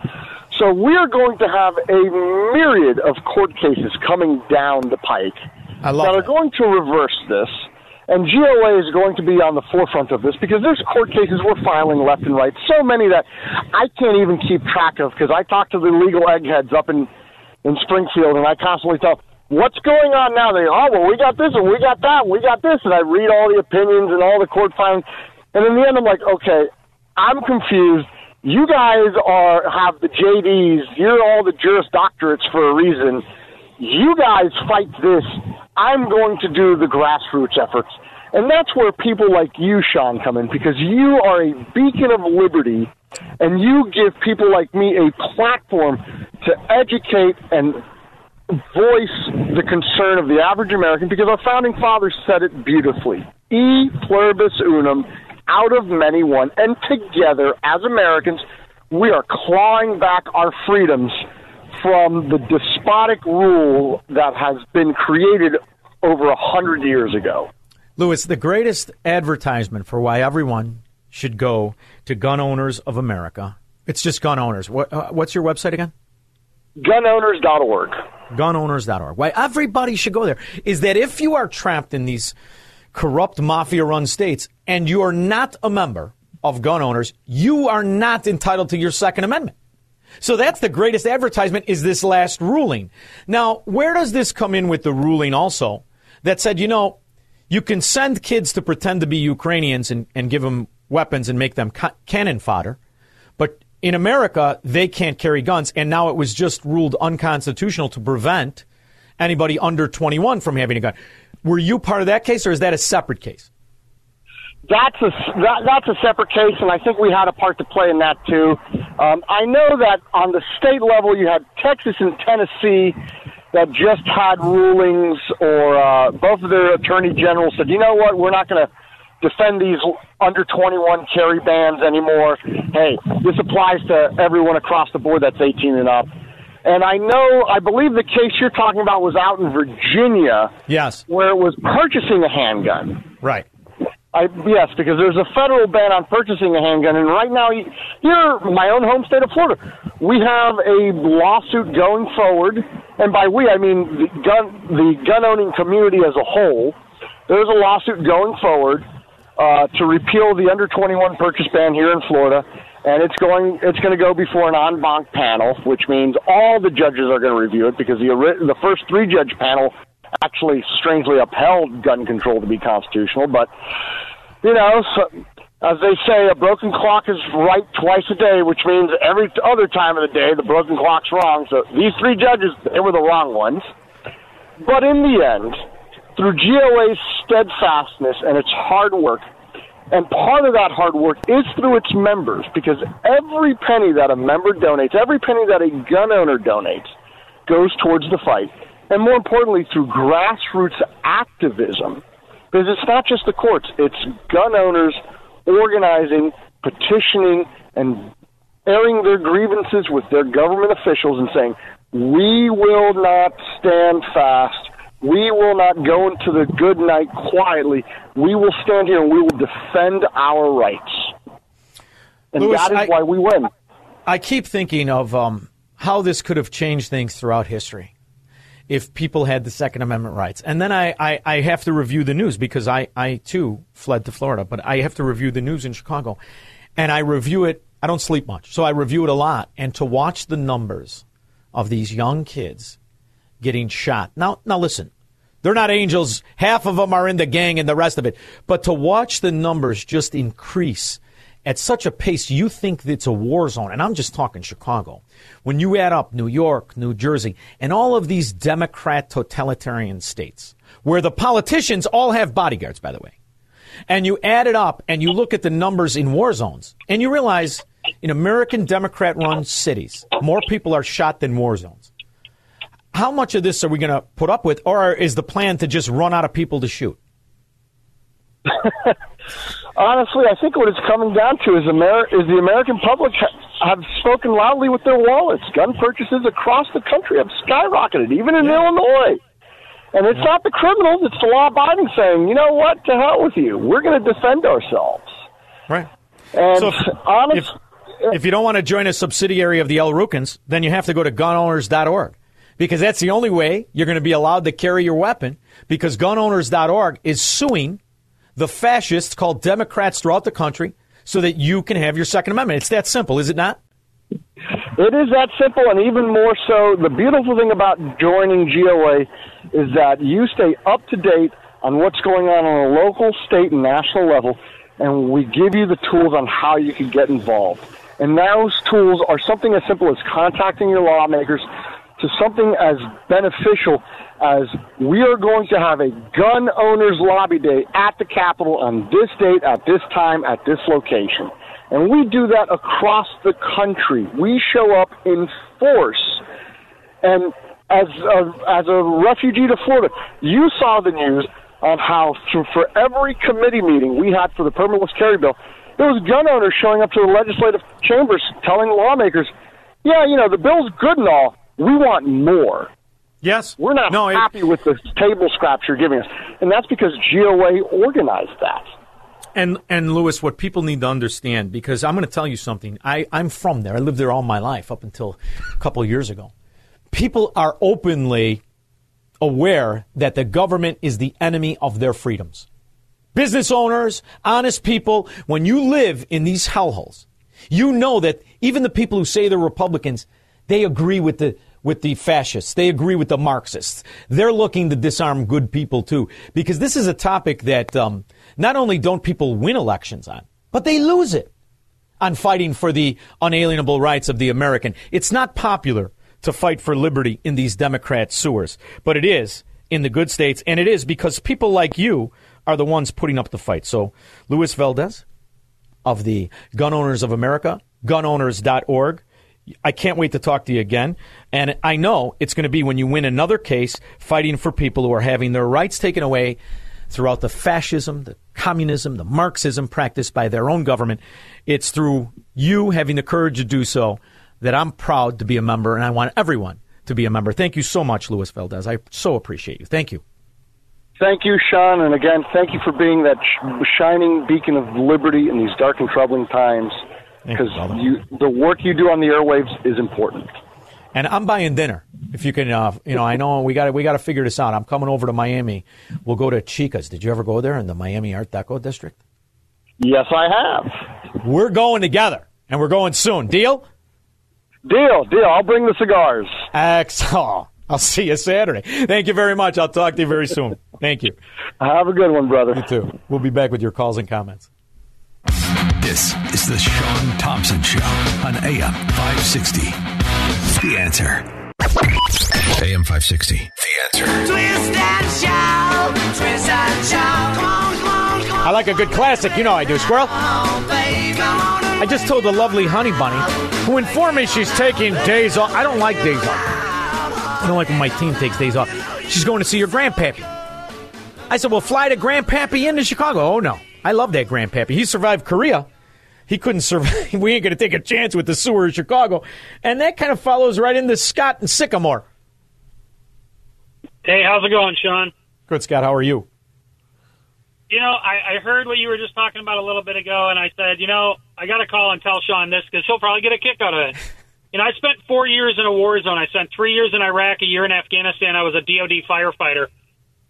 So we're going to have a myriad of court cases coming down the pike that are going to reverse this. And GOA is going to be on the forefront of this because there's court cases we're filing left and right. So many that I can't even keep track of because I talk to the legal eggheads up in, in Springfield and I constantly tell, what's going on now? They, oh, well, we got this and we got that and we got this. And I read all the opinions and all the court filings. And in the end, I'm like, okay, I'm confused. You guys are have the JDs. You're all the Juris Doctorates for a reason. You guys fight this. I'm going to do the grassroots efforts. And that's where people like you, Shaun, come in because you are a beacon of liberty and you give people like me a platform to educate and voice the concern of the average American because our founding fathers said it beautifully. E pluribus unum, out of many one, and together as Americans, we are clawing back our freedoms from the despotic rule that has been created over a hundred years ago. Luis, the greatest advertisement for why everyone should go to Gun Owners of America. It's just Gun Owners. What, uh, what's your website again? Gunowners.org. Gunowners.org. Why everybody should go there is that if you are trapped in these corrupt mafia run states and you are not a member of gun owners, you are not entitled to your Second Amendment. So that's the greatest advertisement is this last ruling. Now, where does this come in with the ruling also that said, you know, you can send kids to pretend to be Ukrainians and, and give them weapons and make them ca- cannon fodder, but in America, they can't carry guns. And now it was just ruled unconstitutional to prevent anybody under 21 from having a gun. Were you part of that case or is that a separate case? That's a that, that's a separate case, and I think we had a part to play in that too. Um, I know that on the state level, you had Texas and Tennessee that just had rulings, or uh, both of their attorney generals said, "You know what? We're not going to defend these under 21 carry bans anymore. Hey, this applies to everyone across the board that's 18 and up." And I know, I believe the case you're talking about was out in Virginia. Yes. Where it was purchasing a handgun. Right. I, yes, because there's a federal ban on purchasing a handgun, and right now, here, my own home state of Florida, we have a lawsuit going forward, and by we I mean the gun the gun owning community as a whole. There's a lawsuit going forward uh, to repeal the under 21 purchase ban here in Florida, and it's going it's going to go before an en banc panel, which means all the judges are going to review it because the the first three judge panel actually strangely upheld gun control to be constitutional, but you know, so, as they say, a broken clock is right twice a day, which means every other time of the day the broken clock's wrong. So these three judges, they were the wrong ones. But in the end, through GOA's steadfastness and its hard work, and part of that hard work is through its members, because every penny that a member donates, every penny that a gun owner donates, goes towards the fight. And more importantly, through grassroots activism, because it's not just the courts, it's gun owners organizing, petitioning, and airing their grievances with their government officials and saying, we will not stand fast We will not go into the good night quietly. We will stand here and we will defend our rights. And Luis, that is I- why we win. I keep thinking of um, how this could have changed things throughout history if people had the Second Amendment rights. And then I, I, I have to review the news because I, I too fled to Florida, but I have to review the news in Chicago. And I review it, I don't sleep much, so I review it a lot. And to watch the numbers of these young kids getting shot. Now, now listen, they're not angels. Half of them are in the gang and the rest of it. But to watch the numbers just increase at such a pace, you think it's a war zone. And I'm just talking Chicago. When you add up New York, New Jersey, and all of these Democrat totalitarian states, where the politicians all have bodyguards, by the way, and you add it up and you look at the numbers in war zones, and you realize in American Democrat run cities, more people are shot than war zones. How much of this are we going to put up with, or is the plan to just run out of people to shoot? Honestly, I think what it's coming down to is, Amer- is the American public ha- have spoken loudly with their wallets. Gun purchases across the country have skyrocketed, even in Illinois. And it's not the criminals, it's the law abiding saying, you know what, to hell with you. We're going to defend ourselves. Right. And So if, honest, if, if you don't want to join a subsidiary of the El Rukns, then you have to go to gunowners.org because that's the only way you're going to be allowed to carry your weapon because gunowners.org is suing the fascists called Democrats throughout the country so that you can have your Second Amendment. It's that simple, is it not? It is that simple, and even more so, the beautiful thing about joining GOA is that you stay up to date on what's going on on a local, state, and national level, and we give you the tools on how you can get involved. And those tools are something as simple as contacting your lawmakers to something as beneficial as we are going to have a gun owners lobby day at the Capitol on this date, at this time, at this location. And we do that across the country. We show up in force. And as a, as a refugee to Florida, you saw the news on how for, for every committee meeting we had for the permitless carry bill, there was gun owners showing up to the legislative chambers telling lawmakers, yeah, you know, the bill's good and all. We want more. Yes. We're not happy with the table scraps you're giving us. And that's because GOA organized that. And and Luis, what people need to understand, because I'm going to tell you something. I, I'm from there. I lived there all my life up until a couple of years ago. People are openly aware that the government is the enemy of their freedoms. Business owners, honest people, when you live in these hellholes, you know that even the people who say they're Republicans, they agree with the with the fascists. They agree with the Marxists. They're looking to disarm good people too, because this is a topic that um, not only don't people win elections on, but they lose it on fighting for the unalienable rights of the American. It's not popular to fight for liberty in these Democrat sewers, but it is in the good states, and it is because people like you are the ones putting up the fight. So, Luis Valdes of the Gun Owners of America, gunowners.org. I can't wait to talk to you again. And I know it's going to be when you win another case fighting for people who are having their rights taken away throughout the fascism, the communism, the Marxism practiced by their own government. It's through you having the courage to do so that I'm proud to be a member, and I want everyone to be a member. Thank you so much, Luis Valdes. I so appreciate you. Thank you. Thank you, Shaun, and again, thank you for being that sh- shining beacon of liberty in these dark and troubling times. Because you, the work you do on the airwaves is important. And I'm buying dinner. If you can, uh, you know, I know we got we got to figure this out. I'm coming over to Miami. We'll go to Chica's. Did you ever go there in the Miami Art Deco district? Yes, I have. We're going together, and we're going soon. Deal? Deal, deal. I'll bring the cigars. Excellent. I'll see you Saturday. Thank you very much. I'll talk to you very soon. Thank you. Have a good one, brother. You too. We'll be back with your calls and comments. This is the Shaun Thompson Show on AM 560. The answer. AM 560. The answer. Twist and shout, twist and shout. Come on, come on, come on. I like a good classic. You know I do, Squirrel. babe, come on and I just told the lovely Honey Bunny, who informed me she's taking days off. I don't like days off. I don't like when my team takes days off. She's going to see your grandpappy. I said, well, fly to grandpappy into Chicago. Oh, no. I love that grandpappy. He survived Korea. He couldn't survive. we ain't going to take a chance with the sewer of Chicago. And that kind of follows right into Scott and Sycamore. Hey, how's it going, Shaun? Good, Scott. How are you? You know, I, I heard what you were just talking about a little bit ago, and I said, you know, I got to call and tell Shaun this because he'll probably get a kick out of it. you know, I spent four years in a war zone. I spent three years in Iraq, a year in Afghanistan. I was a DoD firefighter.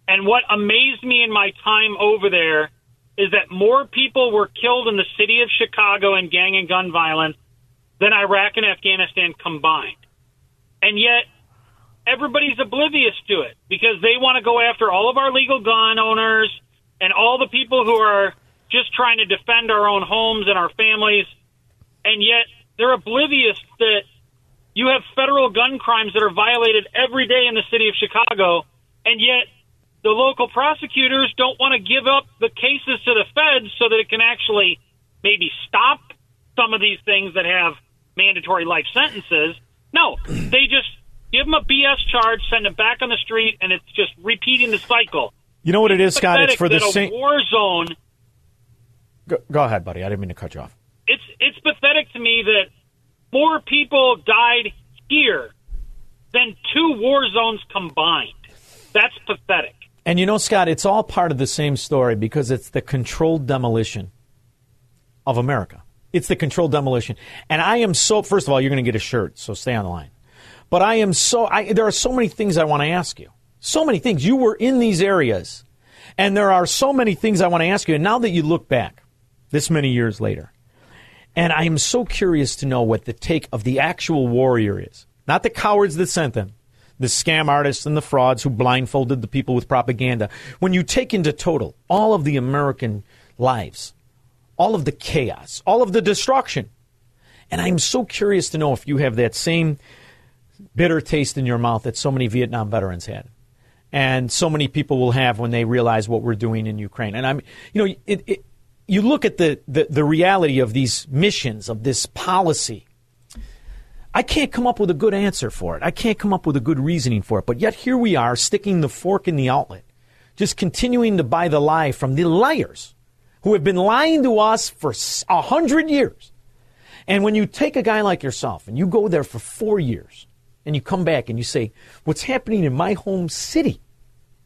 And what amazed me in my time over there is that more people were killed in the city of Chicago in gang and gun violence than Iraq and Afghanistan combined. And yet, everybody's oblivious to it because they want to go after all of our legal gun owners and all the people who are just trying to defend our own homes and our families. And yet, they're oblivious that you have federal gun crimes that are violated every day in the city of Chicago, and yet the local prosecutors don't want to give up the cases to the feds so that it can actually maybe stop some of these things that have mandatory life sentences. No, they just give them a BS charge, send them back on the street, and it's just repeating the cycle. You know what it is, Scott? It's for the same. war zone. Go, go ahead, buddy. I didn't mean to cut you off. It's it's pathetic to me that more people died here than two war zones combined. That's pathetic. And you know, Scott, it's all part of the same story because it's the controlled demolition of America. It's the controlled demolition. And I am so, first of all, you're going to get a shirt, so stay on the line. But I am so, I, there are so many things I want to ask you. So many things. You were in these areas. And there are so many things I want to ask you. And now that you look back, this many years later, and I am so curious to know what the take of the actual warrior is. Not the cowards that sent them, the scam artists and the frauds who blindfolded the people with propaganda. When you take into total all of the American lives, all of the chaos, all of the destruction, and I'm so curious to know if you have that same bitter taste in your mouth that so many Vietnam veterans had. And so many people will have when they realize what we're doing in Ukraine. And I'm, you know, it, it, you look at the, the, the reality of these missions, of this policy. I can't come up with a good answer for it. I can't come up with a good reasoning for it. But yet here we are sticking the fork in the outlet, just continuing to buy the lie from the liars who have been lying to us for a hundred years. And when you take a guy like yourself and you go there for four years and you come back and you say, what's happening in my home city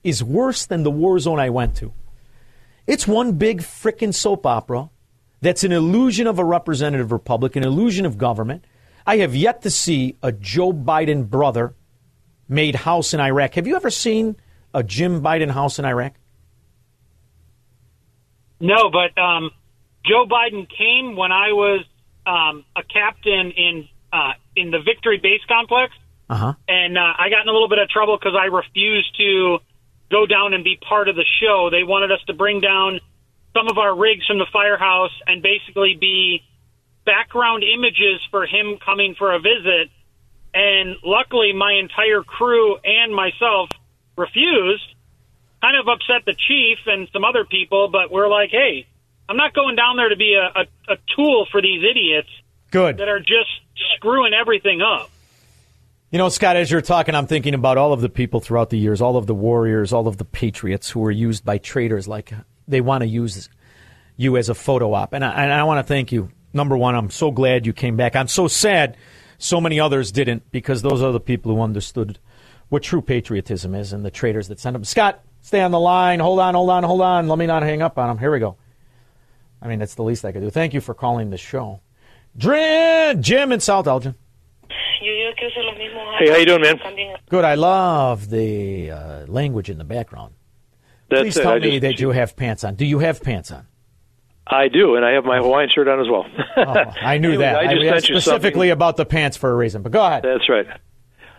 is worse than the war zone I went to. It's one big frickin' soap opera that's an illusion of a representative republic, an illusion of government. I have yet to see a Joe Biden brother made house in Iraq. Have you ever seen a Jim Biden house in Iraq? No, but um, Joe Biden came when I was um, a captain in uh, in the Victory Base Complex, Uh huh. and uh, I got in a little bit of trouble because I refused to go down and be part of the show. They wanted us to bring down some of our rigs from the firehouse and basically be background images for him coming for a visit. And luckily, my entire crew and myself refused. Kind of upset the chief and some other people, but we're like, hey, I'm not going down there to be a, a, a tool for these idiots Good. that are just screwing everything up. You know, Scott, as you're talking, I'm thinking about all of the people throughout the years, all of the warriors, all of the patriots who were used by traitors like they want to use you as a photo op. And I, and I want to thank you. Number one, I'm so glad you came back. I'm so sad so many others didn't because those are the people who understood what true patriotism is and the traitors that sent them. Scott, stay on the line. Hold on, hold on, hold on. Let me not hang up on him. Here we go. I mean, that's the least I could do. Thank you for calling the show. Drin, Jim in South Elgin. Hey, how you doing, man? Good. I love the uh, language in the background. That's Please it. tell I me just- that you have pants on. Do you have pants on? I do, and I have my Hawaiian shirt on as well. Oh, I knew Anyway, that. I just I sent you specifically about the pants for a reason. But go ahead. That's right.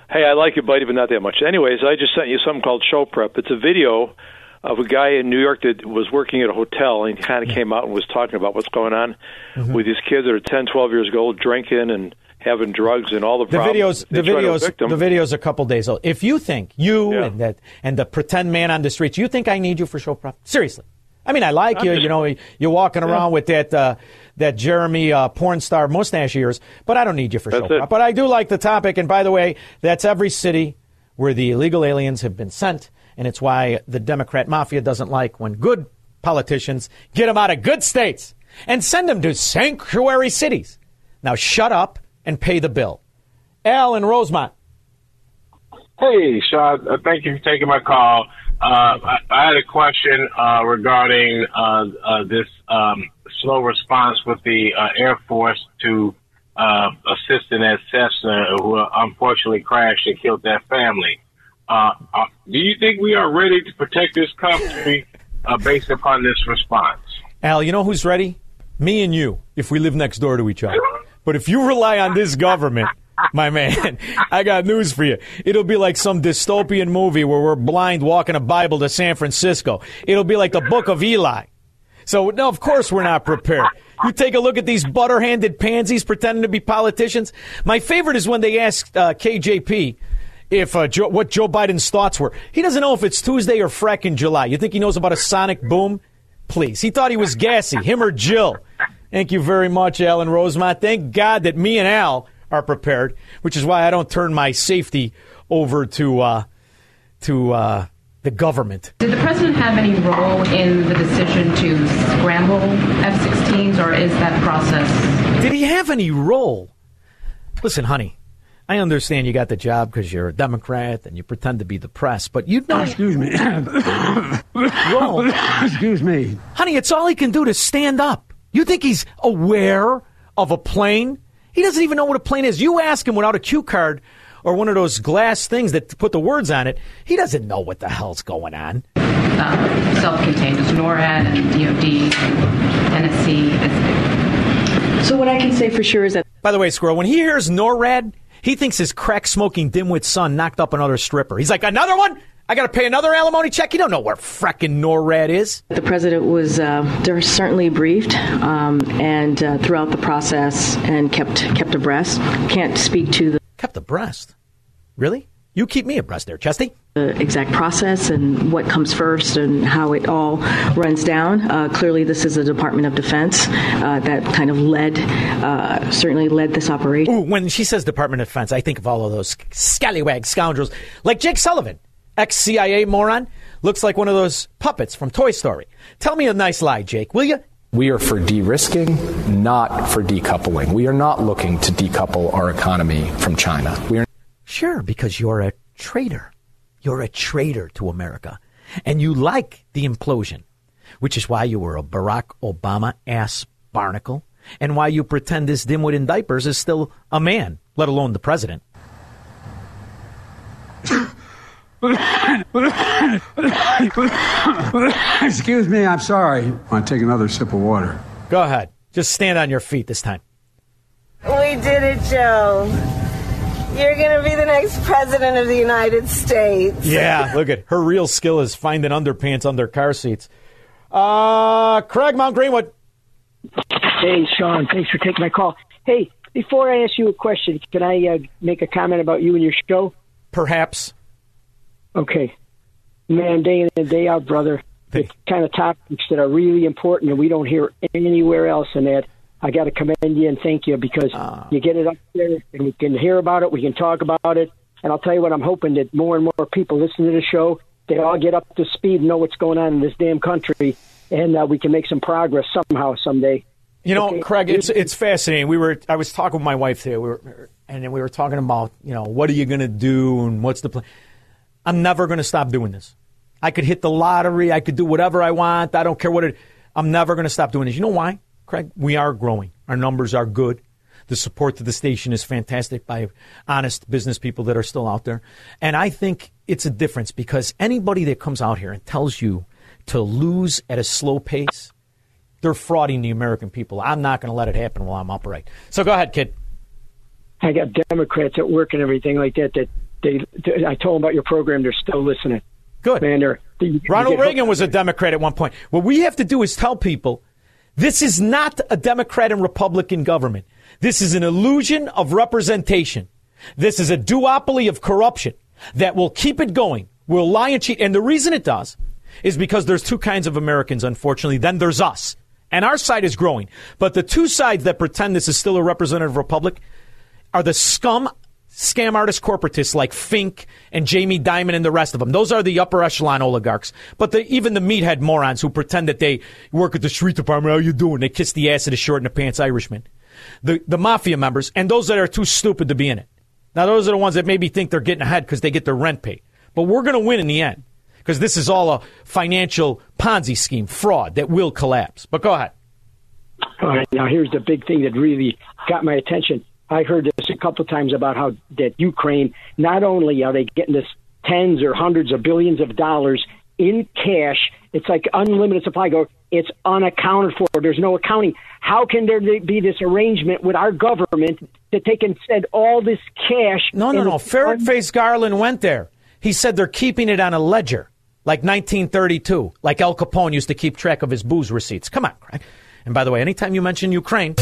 Hey, I like you, buddy, but not that much. Anyways, I just sent you something called Show Prep. It's a video of a guy in New York that was working at a hotel, and he kind of came out and was talking about what's going on Mm-hmm. with these kids that are 10, 12 years old, drinking and having drugs and all the The problems. videos, the They try to videos, the videos. A couple days old. If you think you and that and the pretend man on the streets, you think I need you for show prep? Seriously, I mean, I like I'm you. just- You know, you're walking Yeah. around with that uh, that Jeremy uh, porn star mustache ears, but I don't need you for That's show it. But I do like the topic. And by the way, that's every city where the illegal aliens have been sent, and it's why the Democrat mafia doesn't like when good politicians get them out of good states and send them to sanctuary cities. Now shut up and pay the bill. Al in Rosemont. Hey, Shaun. Uh, thank you for taking my call. Uh, I, I had a question uh, regarding uh, this um, slow response with the Air Force to uh, assistant at Cessna, who unfortunately crashed and killed that family. Do you think we are ready to protect this country based upon this response? Al, you know who's ready? Me and you, if we live next door to each other. But if you rely on this government, my man, I got news for you. It'll be like some dystopian movie where we're blind walking a Bible to San Francisco. It'll be like the book of Eli. So, no, of course we're not prepared. You take a look at these butter-handed pansies pretending to be politicians. My favorite is when they asked uh, KJP if uh, Joe, what Joe Biden's thoughts were. He doesn't know if it's Tuesday or fracking July. You think he knows about a sonic boom? Please. He thought he was gassy, him or Jill. Thank you very much, Alan Rosemont. Thank God that me and Al are prepared, which is why I don't turn my safety over to uh, to uh, the government. Did the president have any role in the decision to scramble F-16s, or is that process? Did he have any role? Listen, honey, I understand you got the job because you're a Democrat and you pretend to be the press, but you know. Excuse me. role. Excuse me. Honey, it's all he can do to stand up. You think he's aware of a plane? He doesn't even know what a plane is. You ask him without a cue card or one of those glass things that put the words on it. He doesn't know what the hell's going on. Uh, self-contained, it's NORAD and DoD, and NSC. So what I can say for sure is that. By the way, Squirrel, when he hears NORAD, he thinks his crack smoking dimwit son knocked up another stripper. He's like, another one? I got to pay another alimony check? You don't know where fracking NORAD is. The president was uh, certainly briefed um, and uh, throughout the process and kept kept abreast. Can't speak to the kept abreast. Really? You keep me abreast there, Chesty. The exact process and what comes first and how it all runs down. Uh, clearly, this is the Department of Defense uh, that kind of led, uh, certainly led this operation. Ooh, when she says Department of Defense, I think of all of those scallywag scoundrels like Jake Sullivan, ex CIA moron. Looks like one of those puppets from Toy Story. Tell me a nice lie, Jake, will you? We are for de risking, not for decoupling. We are not looking to decouple our economy from China. We are. Sure, because you're a traitor. You're a traitor to America. And you like the implosion, which is why you were a Barack Obama ass barnacle and why you pretend this dimwit in diapers is still a man, let alone the president. Excuse me, I'm sorry. Want to take another sip of water? Go ahead. Just stand on your feet this time. We did it, Joe. You're going to be the next president of the United States. Yeah, look at her real skill is finding underpants under car seats. Uh, Craig Mount Greenwood. Hey, Shaun, thanks for taking my call. Hey, before I ask you a question, can I uh, make a comment about you and your show? Perhaps. Okay. Man, day in and day out, brother. The kind of topics that are really important and we don't hear anywhere else in that. I got to commend you and thank you because uh, you get it up there and we can hear about it, we can talk about it. And I'll tell you what, I'm hoping that more and more people listen to the show. They all get up to speed and know what's going on in this damn country, and uh, we can make some progress somehow someday. You know, okay. Craig, it's it's fascinating. We were I was talking with my wife today. We were, and then we were talking about you know what are you going to do and what's the plan. I'm never going to stop doing this. I could hit the lottery. I could do whatever I want. I don't care what it. I'm never going to stop doing this. You know why, Craig? We are growing. Our numbers are good. The support to the station is fantastic by honest business people that are still out there. And I think it's a difference because anybody that comes out here and tells you to lose at a slow pace, they're frauding the American people. I'm not going to let it happen while I'm upright. So go ahead, kid. I got Democrats at work and everything like that that they, they, I told them about your program. They're still listening. Good. Man, they're, they, Ronald Reagan was a Democrat at one point. What we have to do is tell people this is not a Democrat and Republican government. This is an illusion of representation. This is a duopoly of corruption that will keep it going, will lie and cheat. And the reason it does is because there's two kinds of Americans, unfortunately. Then there's us. And our side is growing. But the two sides that pretend this is still a representative republic are the scum scam artist corporatists like Fink and Jamie Dimon and the rest of them. Those are the upper echelon oligarchs. But the, even the meathead morons who pretend that they work at the street department, how you doing? They kiss the ass of the short in the pants Irishman. The, the mafia members and those that are too stupid to be in it. Now, those are the ones that maybe think they're getting ahead because they get their rent paid. But we're going to win in the end because this is all a financial Ponzi scheme, fraud that will collapse. But go ahead. All right, now here's the big thing that really got my attention. I heard this a couple times about how that Ukraine not only are they getting this tens or hundreds of billions of dollars in cash, it's like unlimited supply. Go, it's unaccounted for. There's no accounting. How can there be this arrangement with our government to take and send all this cash? No, no, no. Ferret Face Garland went there. He said they're keeping it on a ledger, like 1932, like Al Capone used to keep track of his booze receipts. Come on, Craig. And by the way, anytime you mention Ukraine,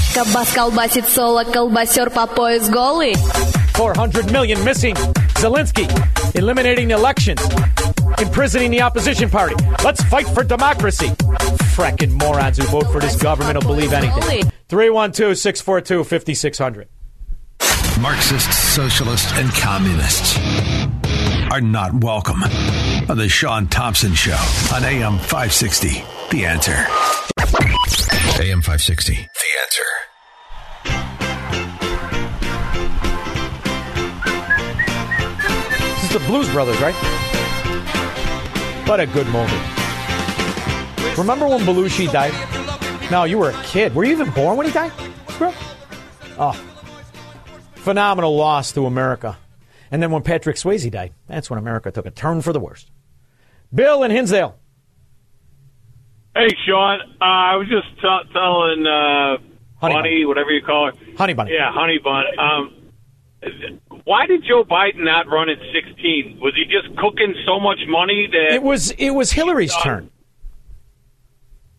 400 million missing. Zelensky eliminating elections, imprisoning the opposition party. Let's fight for democracy. Fracking morons who vote for this government will believe anything. 312 642 5600. Marxists, socialists, and communists are not welcome on the Shaun Thompson Show on AM 560. The answer. AM 560. The answer. This is the Blues Brothers, right? What a good movie. Remember when Belushi died? No, you were a kid. Were you even born when he died? Bro? Oh. Phenomenal loss to America. And then when Patrick Swayze died, that's when America took a turn for the worst. Bill and Hinsdale. Hey, Shaun. Uh, I was just t- telling uh, Honey Bunny, whatever you call her. Honey Bunny. Yeah, Honey Bun. Um, why did Joe Biden not run at 16? Was he just cooking so much money that It was it was Hillary's turn.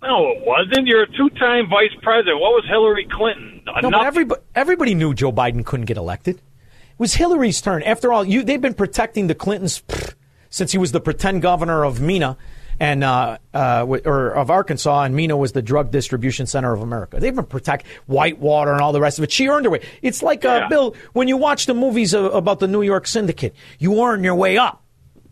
No, it wasn't. You're a two-time vice president. What was Hillary Clinton? No, but everybody, everybody knew Joe Biden couldn't get elected. It was Hillary's turn. After all, you, they've been protecting the Clintons pfft, since he was the pretend governor of Mena and uh, uh, or of Arkansas, and Mena was the drug distribution center of America. They've been protect Whitewater and all the rest of it. She earned her way. It's like uh, Bill when you watch the movies about the New York Syndicate. You earn your way up.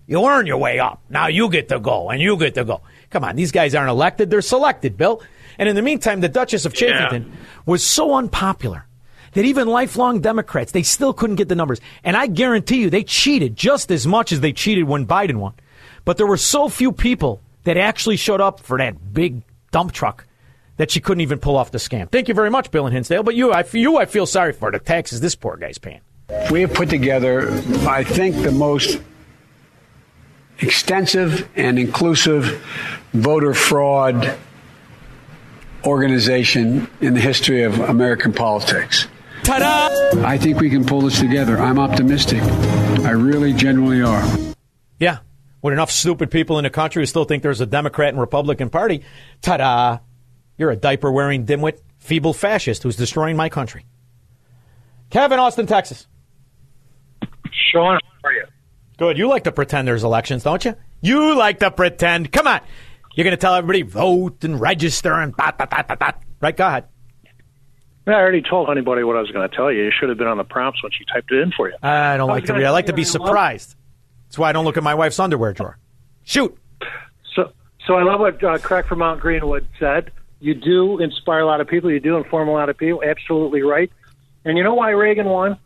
You earn your way up. Now you get to go, and you get to go. Come on, these guys aren't elected; they're selected, Bill. And in the meantime, the Duchess of Chafington was so unpopular that even lifelong Democrats they still couldn't get the numbers. And I guarantee you, they cheated just as much as they cheated when Biden won. But there were so few people that actually showed up for that big dump truck that she couldn't even pull off the scam. Thank you very much, Bill and Hinsdale. But you, I, you, I feel sorry for the taxes this poor guy's paying. We have put together, I think, the most extensive and inclusive voter fraud organization in the history of American politics. Ta-da! I think we can pull this together. I'm optimistic. I really genuinely are. Yeah. With enough stupid people in the country who still think there's a Democrat and Republican Party, ta da! You're a diaper wearing dimwit, feeble fascist who's destroying my country. Kevin, Austin, Texas. Shaun, how are you? Good. You like to pretend there's elections, don't you? You like to pretend. Come on. You're going to tell everybody vote and register and bat, bat, bat, bat, bat. Right? Go ahead. I already told anybody what I was going to tell you. You should have been on the prompts when she typed it in for you. I don't I like to read. I like to be surprised. That's why I don't look at my wife's underwear drawer. Shoot. So, so I love what uh, Craig from Mount Greenwood said. You do inspire a lot of people. You do inform a lot of people. Absolutely right. And you know why Reagan won?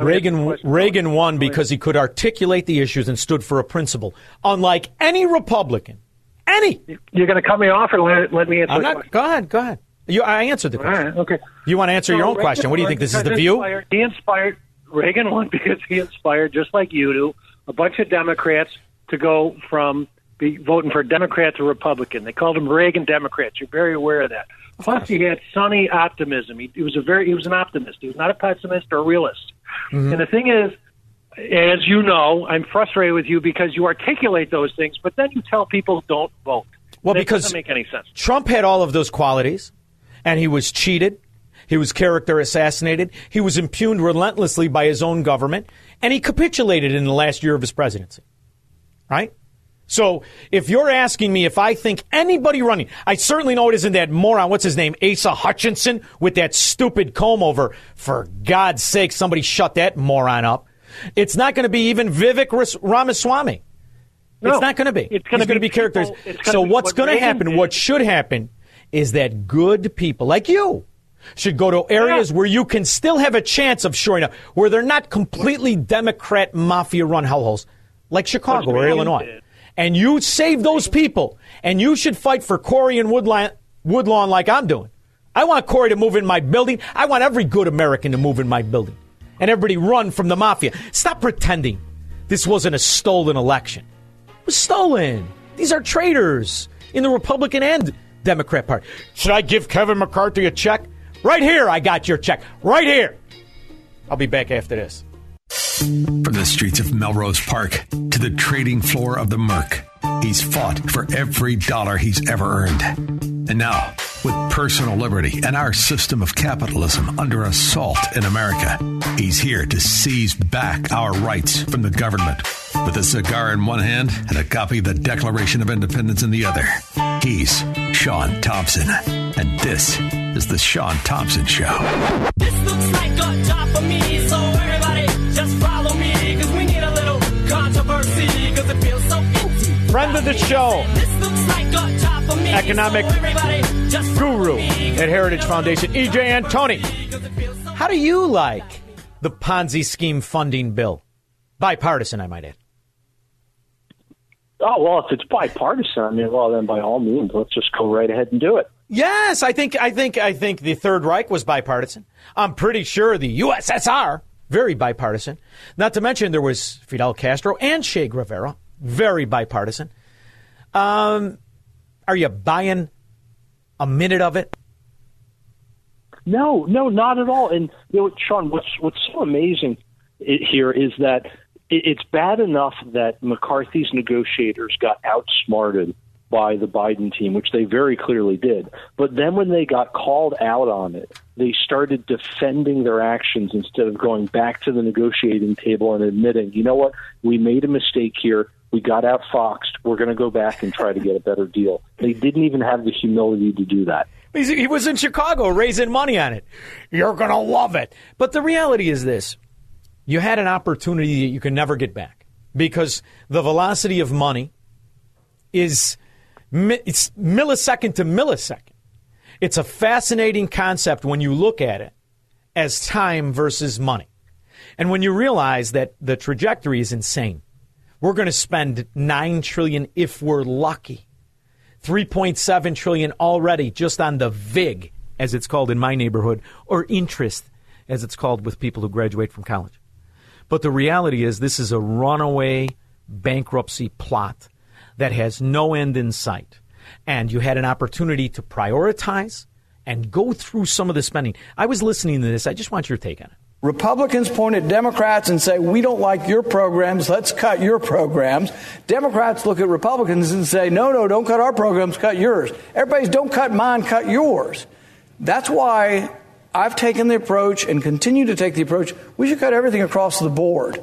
Reagan Reagan won because he could articulate the issues and stood for a principle, unlike any Republican. Any. You're going to cut me off or let, let me answer I'm not. Go ahead. Go ahead. You, I answered the question. right, okay. You want to answer So your own Reagan question? What do you think? This is the view? Inspired, he inspired Reagan won because he inspired, just like you do, a bunch of Democrats to go from be voting for Democrat to Republican. They called him Reagan Democrats. You're very aware of that. Plus, he had sunny optimism. He, he was a very he was an optimist. He was not a pessimist or a realist. Mm-hmm. And the thing is, as you know, I'm frustrated with you because you articulate those things, but then you tell people don't vote. Well, that because doesn't make any sense. Trump had all of those qualities, and he was cheated. He was character assassinated. He was impugned relentlessly by his own government, and he capitulated in the last year of his presidency. Right? So if you're asking me if I think anybody running, I certainly know it isn't that moron. What's his name? Asa Hutchinson with that stupid comb over. For God's sake, somebody shut that moron up. It's not going to be even Vivek Ramaswamy. No, it's not going to be. it's going to be be characters. So what's what going to happen? did. What should happen is that good people like you, should go to areas where you can still have a chance of showing up, where they're not completely Democrat mafia run hellholes like Chicago or Illinois. And you save those people, and you should fight for Corey and Woodlawn, Woodlawn like I'm doing. I want Corey to move in my building. I want every good American to move in my building. And everybody run from the mafia. Stop pretending this wasn't a stolen election. It was stolen. These are traitors in the Republican and Democrat Party. Should I give Kevin McCarthy a check? Right here, I got your check. Right here. I'll be back after this. From the streets of Melrose Park to the trading floor of the Merc, he's fought for every dollar he's ever earned. And now, with personal liberty and our system of capitalism under assault in America, he's here to seize back our rights from the government. With a cigar in one hand and a copy of the Declaration of Independence in the other, he's Shaun Thompson. And this is The Shaun Thompson Show. This looks like a job for me, so everybody just follow me, cause we need a little controversy, cause it feels so empty. Friend of the show, This looks like a job for me, economic so everybody just guru at Heritage Foundation, EJ Antoni. How do you like the Ponzi scheme funding bill? Bipartisan, I might add. Oh well, if it's bipartisan, I mean, well then by all means, let's just go right ahead and do it. Yes, I think I think I think the Third Reich was bipartisan. I'm pretty sure the USSR very bipartisan. Not to mention there was Fidel Castro and Che Guevara, very bipartisan. Um, are you buying a minute of it? No, no, not at all. And you know, Shaun, what's what's so amazing here is that it's bad enough that McCarthy's negotiators got outsmarted by the Biden team, which they very clearly did. But then when they got called out on it, they started defending their actions instead of going back to the negotiating table and admitting, you know what, we made a mistake here. We got outfoxed. We're going to go back and try to get a better deal. They didn't even have the humility to do that. He was in Chicago raising money on it. You're going to love it. But the reality is this you had an opportunity that you can never get back because the velocity of money is it's millisecond to millisecond. It's a fascinating concept when you look at it as time versus money. And when you realize that the trajectory is insane. We're going to spend 9 trillion if we're lucky. 3.7 trillion already just on the VIG, as it's called in my neighborhood, or interest, as it's called with people who graduate from college. But the reality is, this is a runaway bankruptcy plot that has no end in sight. And you had an opportunity to prioritize and go through some of the spending. I was listening to this. I just want your take on it. Republicans point at Democrats and say, We don't like your programs, let's cut your programs. Democrats look at Republicans and say, No, no, don't cut our programs, cut yours. Everybody's don't cut mine, cut yours. That's why I've taken the approach and continue to take the approach we should cut everything across the board.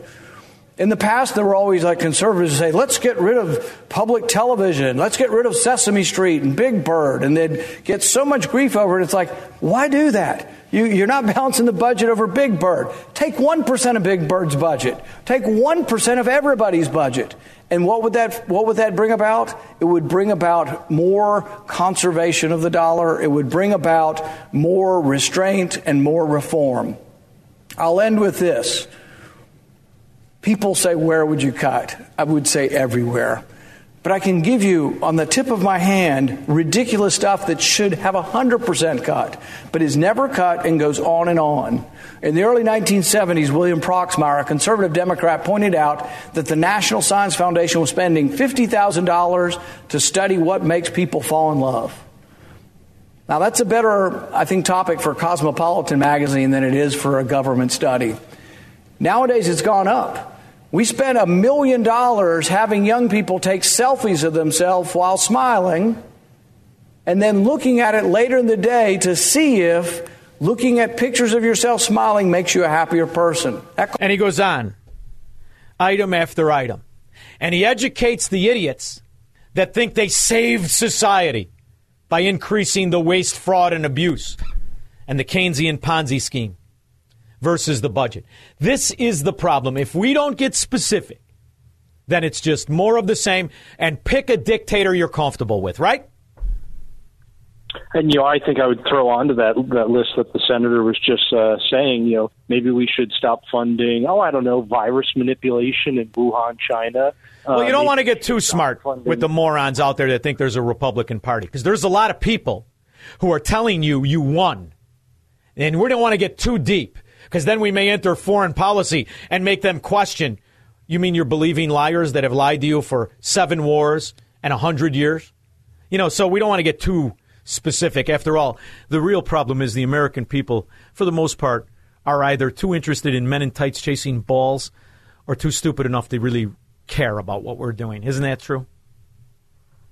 In the past, there were always like conservatives who say, let's get rid of public television, let's get rid of Sesame Street and Big Bird, and they'd get so much grief over it. It's like, why do that? You, you're not balancing the budget over Big Bird. Take 1% of Big Bird's budget. Take 1% of everybody's budget. And what would that what would that bring about? It would bring about more conservation of the dollar. It would bring about more restraint and more reform. I'll end with this. People say, Where would you cut? I would say everywhere. But I can give you on the tip of my hand ridiculous stuff that should have a 100% cut, but is never cut and goes on and on. In the early 1970s, William Proxmire, a conservative Democrat, pointed out that the National Science Foundation was spending $50,000 to study what makes people fall in love. Now, that's a better, I think, topic for Cosmopolitan magazine than it is for a government study. Nowadays, it's gone up. We spent a million dollars having young people take selfies of themselves while smiling and then looking at it later in the day to see if looking at pictures of yourself smiling makes you a happier person. That- And he goes on, item after item. And he educates the idiots that think they saved society by increasing the waste, fraud, and abuse and the Keynesian Ponzi scheme versus the budget. This is the problem. If we don't get specific, then it's just more of the same and pick a dictator you're comfortable with, right? And you know, I think I would throw onto that that list that the senator was just uh, saying. You know, maybe we should stop funding. Oh, I don't know, virus manipulation in Wuhan, China. Well, you don't Um, want to get too smart with the morons out there that think there's a Republican Party because there's a lot of people who are telling you you won. And we don't want to get too deep because then we may enter foreign policy and make them question. You mean you're believing liars that have lied to you for seven wars and a hundred years? You know, so we don't want to get too specific. After all, the real problem is the American people, for the most part, are either too interested in men in tights chasing balls or too stupid enough to really care about what we're doing. Isn't that true?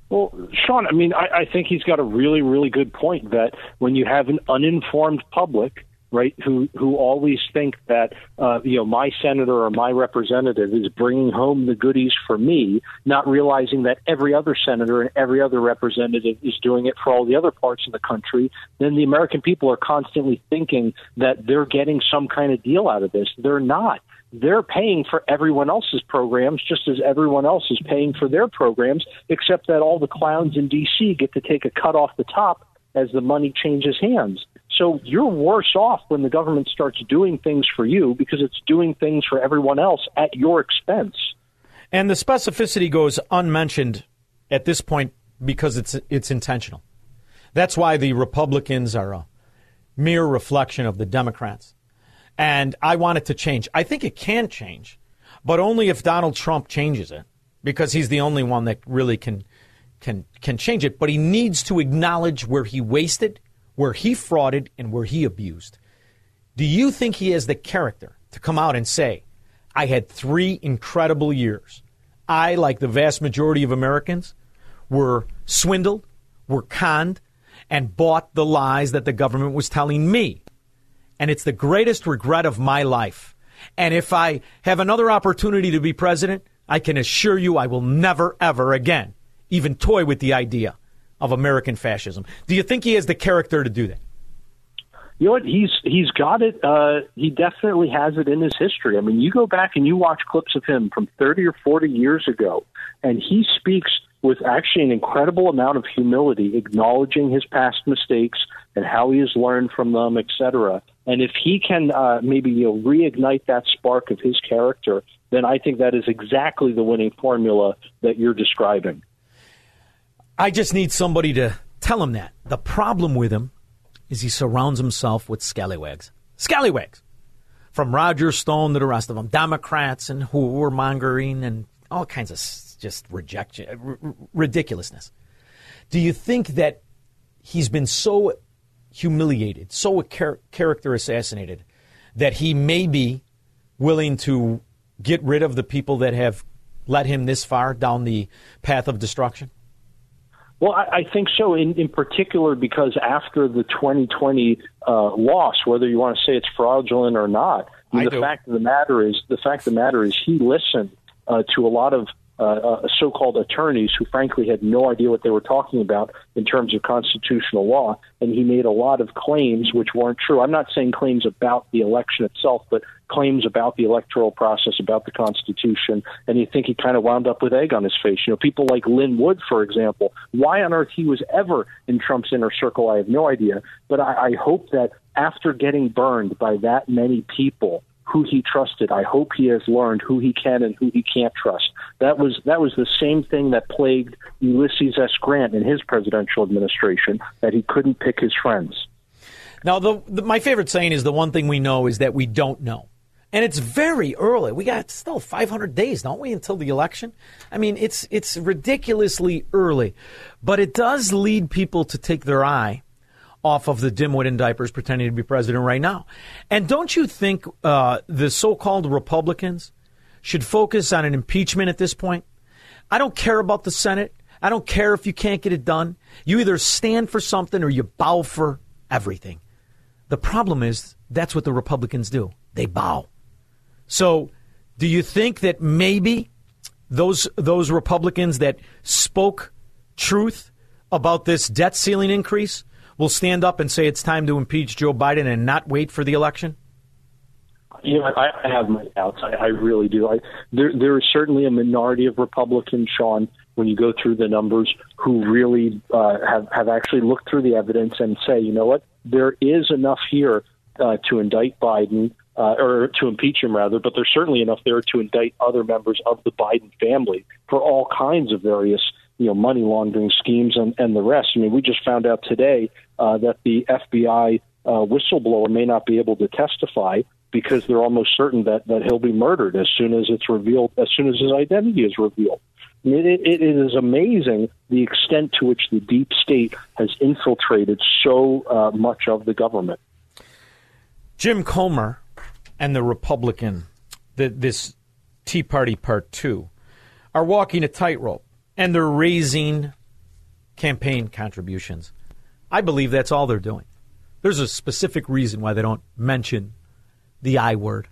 Well, Shaun, I mean, I, I think he's got a really, really good point that when you have an uninformed public, right, who who always think that uh, you know my senator or my representative is bringing home the goodies for me, not realizing that every other senator and every other representative is doing it for all the other parts of the country, then the American people are constantly thinking that they're getting some kind of deal out of this. They're not they're paying for everyone else's programs just as everyone else is paying for their programs, except that all the clowns in D.C. get to take a cut off the top as the money changes hands. So you're worse off when the government starts doing things for you because it's doing things for everyone else at your expense. And the specificity goes unmentioned at this point because it's it's intentional. That's why the Republicans are a mere reflection of the Democrats. And I want it to change. I think it can change, but only if Donald Trump changes it, because he's the only one that really can can can change it. But he needs to acknowledge where he wasted, where he frauded, and where he abused. Do you think he has the character to come out and say, I had three incredible years? I, like the vast majority of Americans, were swindled, were conned, and bought the lies that the government was telling me. And it's the greatest regret of my life. And if I have another opportunity to be president, I can assure you I will never, ever again even toy with the idea of American fascism. Do you think he has the character to do that? You know what? He's he's got it. Uh, he definitely has it in his history. I mean, you go back and you watch clips of him from 30 or 40 years ago, and he speaks with actually an incredible amount of humility, acknowledging his past mistakes and how he has learned from them, et cetera. And if he can uh, maybe you know, reignite that spark of his character, then I think that is exactly the winning formula that you're describing. I just need somebody to tell him that. The problem with him is he surrounds himself with scallywags. Scallywags! From Roger Stone to the rest of them. Democrats and who are mongering and all kinds of just rejection, r- ridiculousness. Do you think that he's been so humiliated, so char- character assassinated, that he may be willing to get rid of the people that have led him this far down the path of destruction? Well, I, I think so. In in particular, because after the 2020 uh, loss, whether you want to say it's fraudulent or not, I mean, the do. fact of the matter is, the fact of the matter is, he listened uh, to a lot of uh, uh, so-called attorneys who, frankly, had no idea what they were talking about in terms of constitutional law, and he made a lot of claims which weren't true. I'm not saying claims about the election itself, but claims about the electoral process, about the Constitution, and you think he kind of wound up with egg on his face. You know, people like Lin Wood, for example. Why on earth he was ever in Trump's inner circle, I have no idea. But I, I hope that after getting burned by that many people who he trusted, I hope he has learned who he can and who he can't trust. That was that was the same thing that plagued Ulysses S. Grant in his presidential administration, that he couldn't pick his friends. Now, the, the, my favorite saying is the one thing we know is that we don't know. And it's very early. We got still 500 days, don't we, until the election? I mean, it's it's ridiculously early, but it does lead people to take their eye off of the dimwit in diapers pretending to be president right now. And don't you think uh, the so-called Republicans should focus on an impeachment at this point? I don't care about the Senate. I don't care if you can't get it done. You either stand for something or you bow for everything. The problem is that's what the Republicans do. They bow. So, do you think that maybe those those Republicans that spoke truth about this debt ceiling increase will stand up and say it's time to impeach Joe Biden and not wait for the election? You know, I, have my doubts. I, I really do. I, there, there is certainly a minority of Republicans, Shaun, when you go through the numbers, who really uh, have have actually looked through the evidence and say, you know what, there is enough here uh, to indict Biden. Uh, or to impeach him rather, but there's certainly enough there to indict other members of the Biden family for all kinds of various you know money laundering schemes and, and the rest. I mean, we just found out today uh, that the FBI uh, whistleblower may not be able to testify because they're almost certain that that he'll be murdered as soon as it's revealed, as soon as his identity is revealed. It, it is amazing the extent to which the deep state has infiltrated so uh, much of the government. Jim Comer and the Republican, the, this Tea Party Part 2, are walking a tightrope and they're raising campaign contributions. I believe that's all they're doing. There's a specific reason why they don't mention the I word.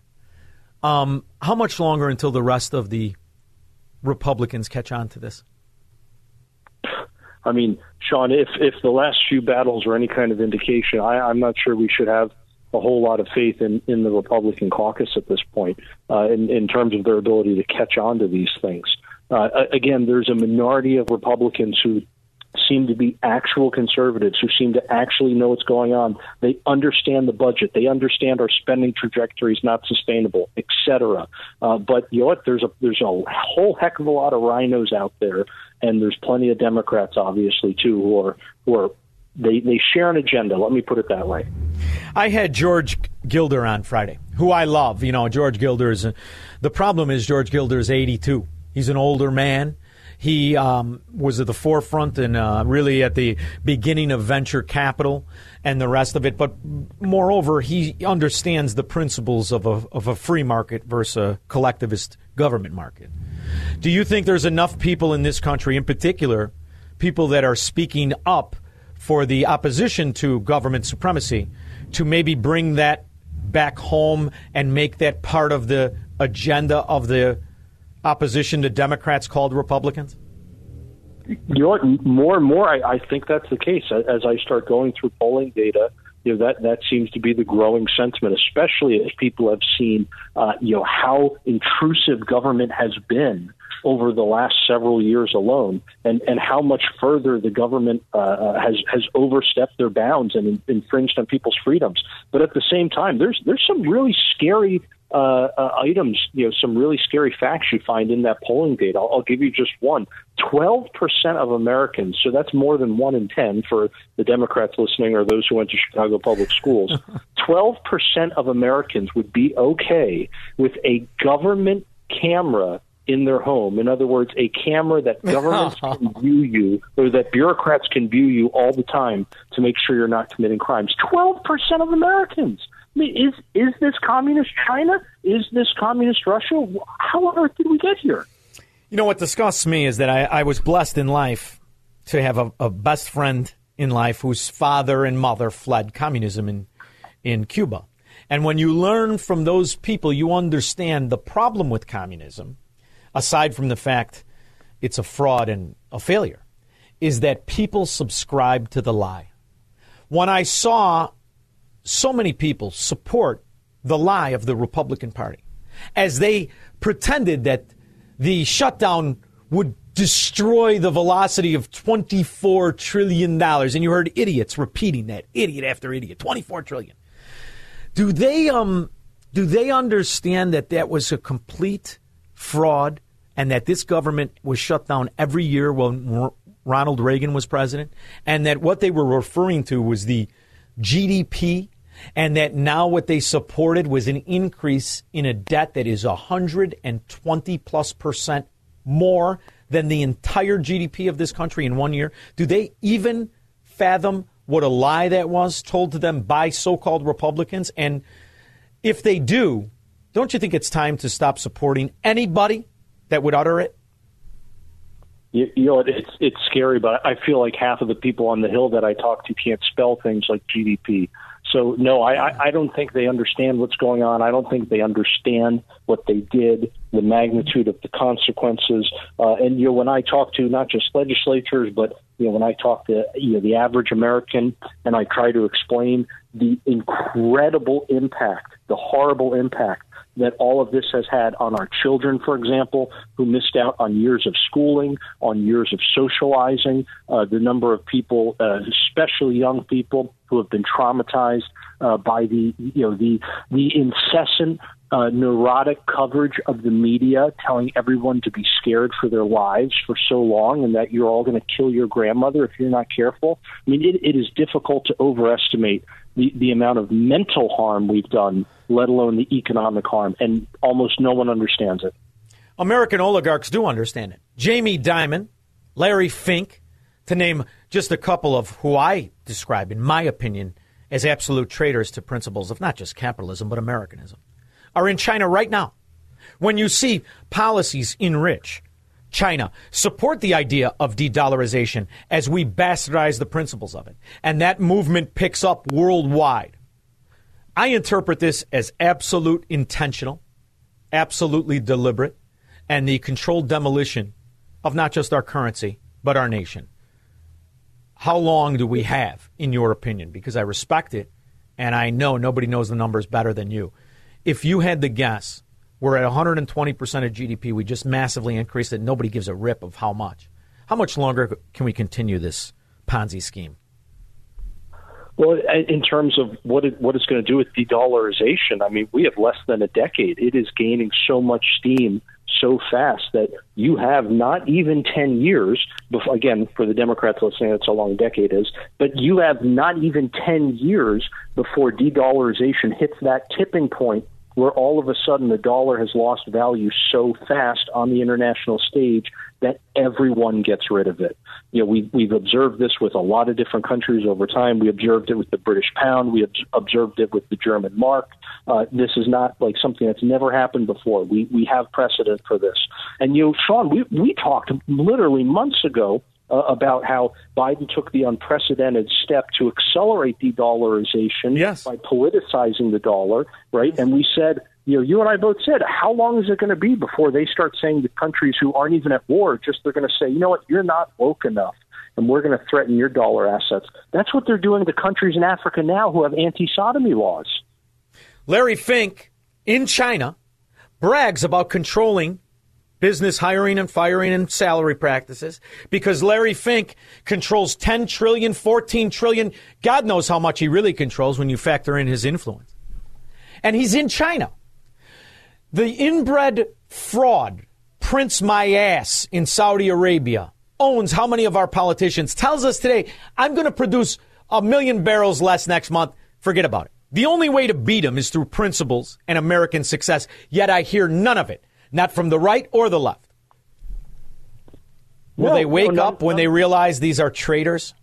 Um, how much longer until the rest of the Republicans catch on to this? I mean, Shaun, if if the last few battles are any kind of indication, I, I'm not sure we should have a whole lot of faith in, in the Republican caucus at this point uh, in, in terms of their ability to catch on to these things. Uh, again, there's a minority of Republicans who seem to be actual conservatives who seem to actually know what's going on. They understand the budget. They understand our spending trajectory is not sustainable, et cetera. Uh, but you know what? There's a there's a whole heck of a lot of rhinos out there, and there's plenty of Democrats, obviously, too, who are who are they they share an agenda. Let me put it that way. I had George Gilder on Friday, who I love. You know, George Gilder is. The problem is George Gilder is 82. He's an older man. He um, was at the forefront and uh, really at the beginning of venture capital and the rest of it. But moreover, he understands the principles of a, of a free market versus a collectivist government market. Do you think there's enough people in this country, in particular, people that are speaking up for the opposition to government supremacy, to maybe bring that back home and make that part of the agenda of the opposition to Democrats called Republicans? You know? More and more, I, I think that's the case. As I start going through polling data, you know that that seems to be the growing sentiment, especially as people have seen, uh, you know, how intrusive government has been over the last several years alone, and and how much further the government uh, uh has has overstepped their bounds and infringed on people's freedoms. But at the same time, there's there's some really scary uh, uh, items, you know, some really scary facts you find in that polling data. I'll, I'll give you just one. 12% of Americans, so that's more than one in 10 for the Democrats listening or those who went to Chicago public schools. 12% of Americans would be okay with a government camera in their home. In other words, a camera that governments can view you or that bureaucrats can view you all the time to make sure you're not committing crimes. 12% of Americans. I mean, is is this communist China? Is this communist Russia? How on earth did we get here? You know what disgusts me is that I, I was blessed in life to have a, a, best friend in life whose father and mother fled communism in in Cuba. And when you learn from those people, you understand the problem with communism, aside from the fact it's a fraud and a failure, is that people subscribe to the lie. When I saw so many people support the lie of the Republican Party as they pretended that the shutdown would destroy the velocity of $24 trillion. And you heard idiots repeating that, idiot after idiot, 24 trillion. Do they, um, do they understand that that was a complete fraud and that this government was shut down every year when Ronald Reagan was president? And that what they were referring to was the GDP and that now what they supported was an increase in a debt that is 120 plus percent more than the entire GDP of this country in one year? Do they even fathom what a lie that was told to them by so called Republicans? And if they do, don't you think it's time to stop supporting anybody that would utter it? You, you know, it's it's scary, but I feel like half of the people on the Hill that I talk to can't spell things like GDP. So no, I, I don't think they understand what's going on. I don't think they understand what they did, the magnitude of the consequences. Uh, and you know, when I talk to not just legislators, but you know, when I talk to you know the average American, and I try to explain the incredible impact, the horrible impact that all of this has had on our children, for example, who missed out on years of schooling, on years of socializing, uh, the number of people, uh, especially young people, who have been traumatized uh, by the you know the the incessant uh, neurotic coverage of the media telling everyone to be scared for their lives for so long and that you're all going to kill your grandmother if you're not careful. I mean, it, it is difficult to overestimate the, the amount of mental harm we've done, let alone the economic harm, and almost no one understands it. American oligarchs do understand it. Jamie Dimon, Larry Fink, to name just a couple of who I describe, in my opinion, as absolute traitors to principles of not just capitalism, but Americanism are in China right now. When you see policies enrich China, support the idea of de dollarization as we bastardize the principles of it, and that movement picks up worldwide. I interpret this as absolute intentional, absolutely deliberate, and the controlled demolition of not just our currency, but our nation. How long do we have, in your opinion? Because I respect it, and I know nobody knows the numbers better than you if you had the guess, we're at 120% of GDP. We just massively increased it. Nobody gives a rip of how much. How much longer can we continue this Ponzi scheme? Well, in terms of what it, what it's going to do with de-dollarization, I mean, we have less than a decade. It is gaining so much steam so fast that you have not even 10 years. Before, again, for the Democrats listening, that's how long a decade is. But you have not even 10 years before de-dollarization hits that tipping point where all of a sudden the dollar has lost value so fast on the international stage that everyone gets rid of it. You know, we, we've observed this with a lot of different countries over time. We observed it with the British pound. We observed it with the German mark. Uh, this is not like something that's never happened before. We we have precedent for this. And you know, Shaun, we we talked literally months ago uh, about how Biden took the unprecedented step to accelerate de-dollarization yes. by politicizing the dollar, right? And we said, you know, you and I both said, how long is it going to be before they start saying to countries who aren't even at war, just they're going to say, you know what, you're not woke enough. And we're going to threaten your dollar assets. That's what they're doing to countries in Africa now who have anti sodomy laws. Larry Fink in China brags about controlling business hiring and firing and salary practices because Larry Fink controls 10 trillion, 14 trillion. God knows how much he really controls when you factor in his influence. And he's in China. The inbred fraud, Prince My Ass in Saudi Arabia, owns how many of our politicians, tells us today, I'm going to produce a million barrels less next month. Forget about it. The only way to beat him is through principles and American success, yet I hear none of it not from the right or the left. Will No, they wake no, no, up when no. they realize these are traitors?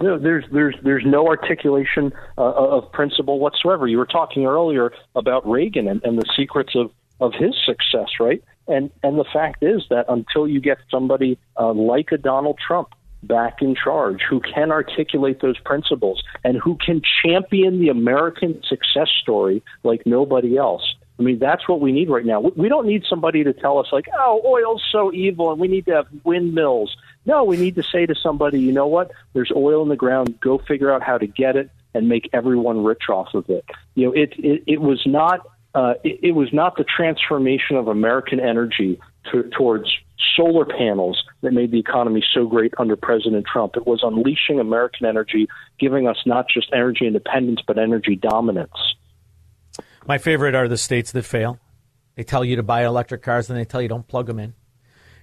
No, there's there's there's no articulation uh, of principle whatsoever. You were talking earlier about Reagan and, and the secrets of, of his success, right? And and the fact is that until you get somebody uh, like a Donald Trump back in charge who can articulate those principles and who can champion the American success story like nobody else. I mean, that's what we need right now. We- don't need somebody to tell us, like, oh, oil's so evil and we need to have windmills. No, we need to say to somebody, you know what? There's oil in the ground. Go figure out how to get it and make everyone rich off of it. You know, it, it, it was not. Uh, it, it was not the transformation of American energy to, towards solar panels that made the economy so great under President Trump. It was unleashing American energy, giving us not just energy independence, but energy dominance. My favorite are the states that fail. They tell you to buy electric cars, then they tell you don't plug them in.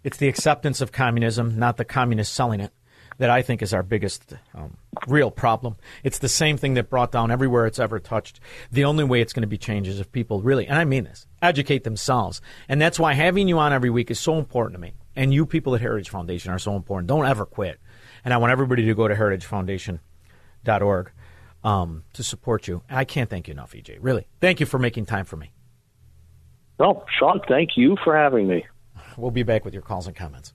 It's the acceptance of communism, not the communists selling it, that I think is our biggest um, real problem. It's the same thing that brought down everywhere it's ever touched. The only way it's going to be changed is if people really, and I mean this, educate themselves. And that's why having you on every week is so important to me. And you people at Heritage Foundation are so important. Don't ever quit. And I want everybody to go to heritagefoundation.org um, to support you. I can't thank you enough, EJ. Really. Thank you for making time for me. No, Shaun, thank you for having me. We'll be back with your calls and comments.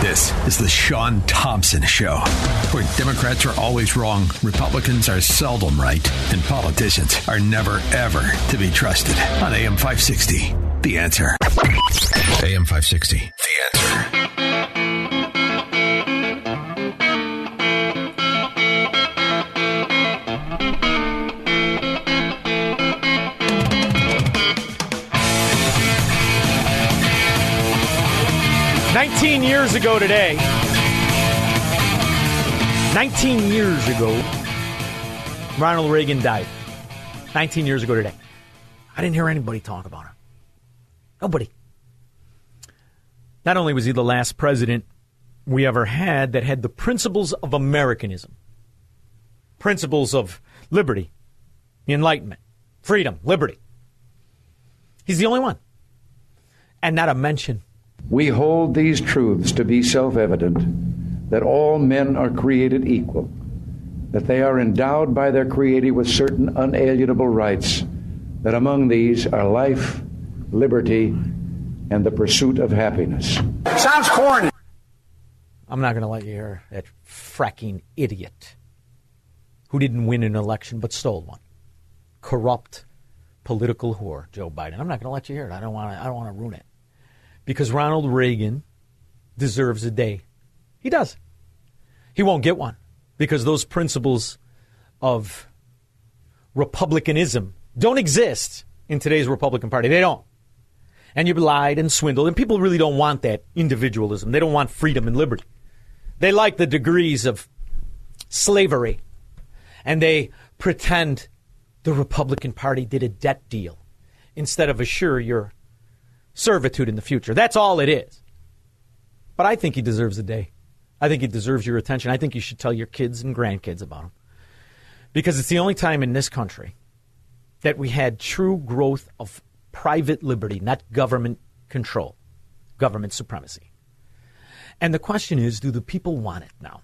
This is the Shaun Thompson Show, where Democrats are always wrong, Republicans are seldom right, and politicians are never, ever to be trusted. On AM 560, The Answer. AM 560, The Answer. 19 years ago today, 19 years ago, Ronald Reagan died. 19 years ago today. I didn't hear anybody talk about him. Nobody. Not only was he the last president we ever had that had the principles of Americanism, principles of liberty, enlightenment, freedom, liberty. He's the only one. And not a mention. We hold these truths to be self evident that all men are created equal, that they are endowed by their Creator with certain unalienable rights, that among these are life, liberty, and the pursuit of happiness. Sounds corny. I'm not going to let you hear that fracking idiot who didn't win an election but stole one. Corrupt political whore, Joe Biden. I'm not going to let you hear it. I don't want to. I don't want to ruin it because Ronald Reagan deserves a day. He does. He won't get one because those principles of republicanism don't exist in today's Republican Party. They don't. And you've lied and swindled, and people really don't want that individualism. They don't want freedom and liberty. They like the degrees of slavery, and they pretend the Republican Party did a debt deal instead of assure your servitude in the future. That's all it is. But I think he deserves a day. I think he deserves your attention. I think you should tell your kids and grandkids about him. Because it's the only time in this country that we had true growth of private liberty, not government control, government supremacy. And the question is do the people want it now?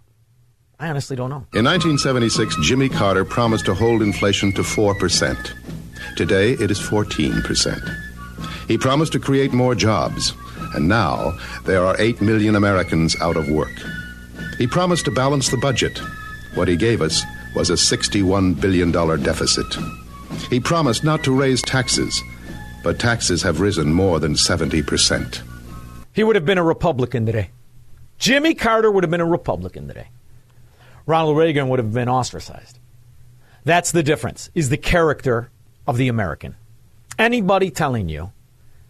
I honestly don't know. In 1976, Jimmy Carter promised to hold inflation to 4%. Today, it is 14%. He promised to create more jobs, and now there are 8 million Americans out of work. He promised to balance the budget. What he gave us was a $61 billion deficit. He promised not to raise taxes, but taxes have risen more than 70%. He would have been a Republican today. Jimmy Carter would have been a Republican today. Ronald Reagan would have been ostracized. That's the difference, is the character of the American. Anybody telling you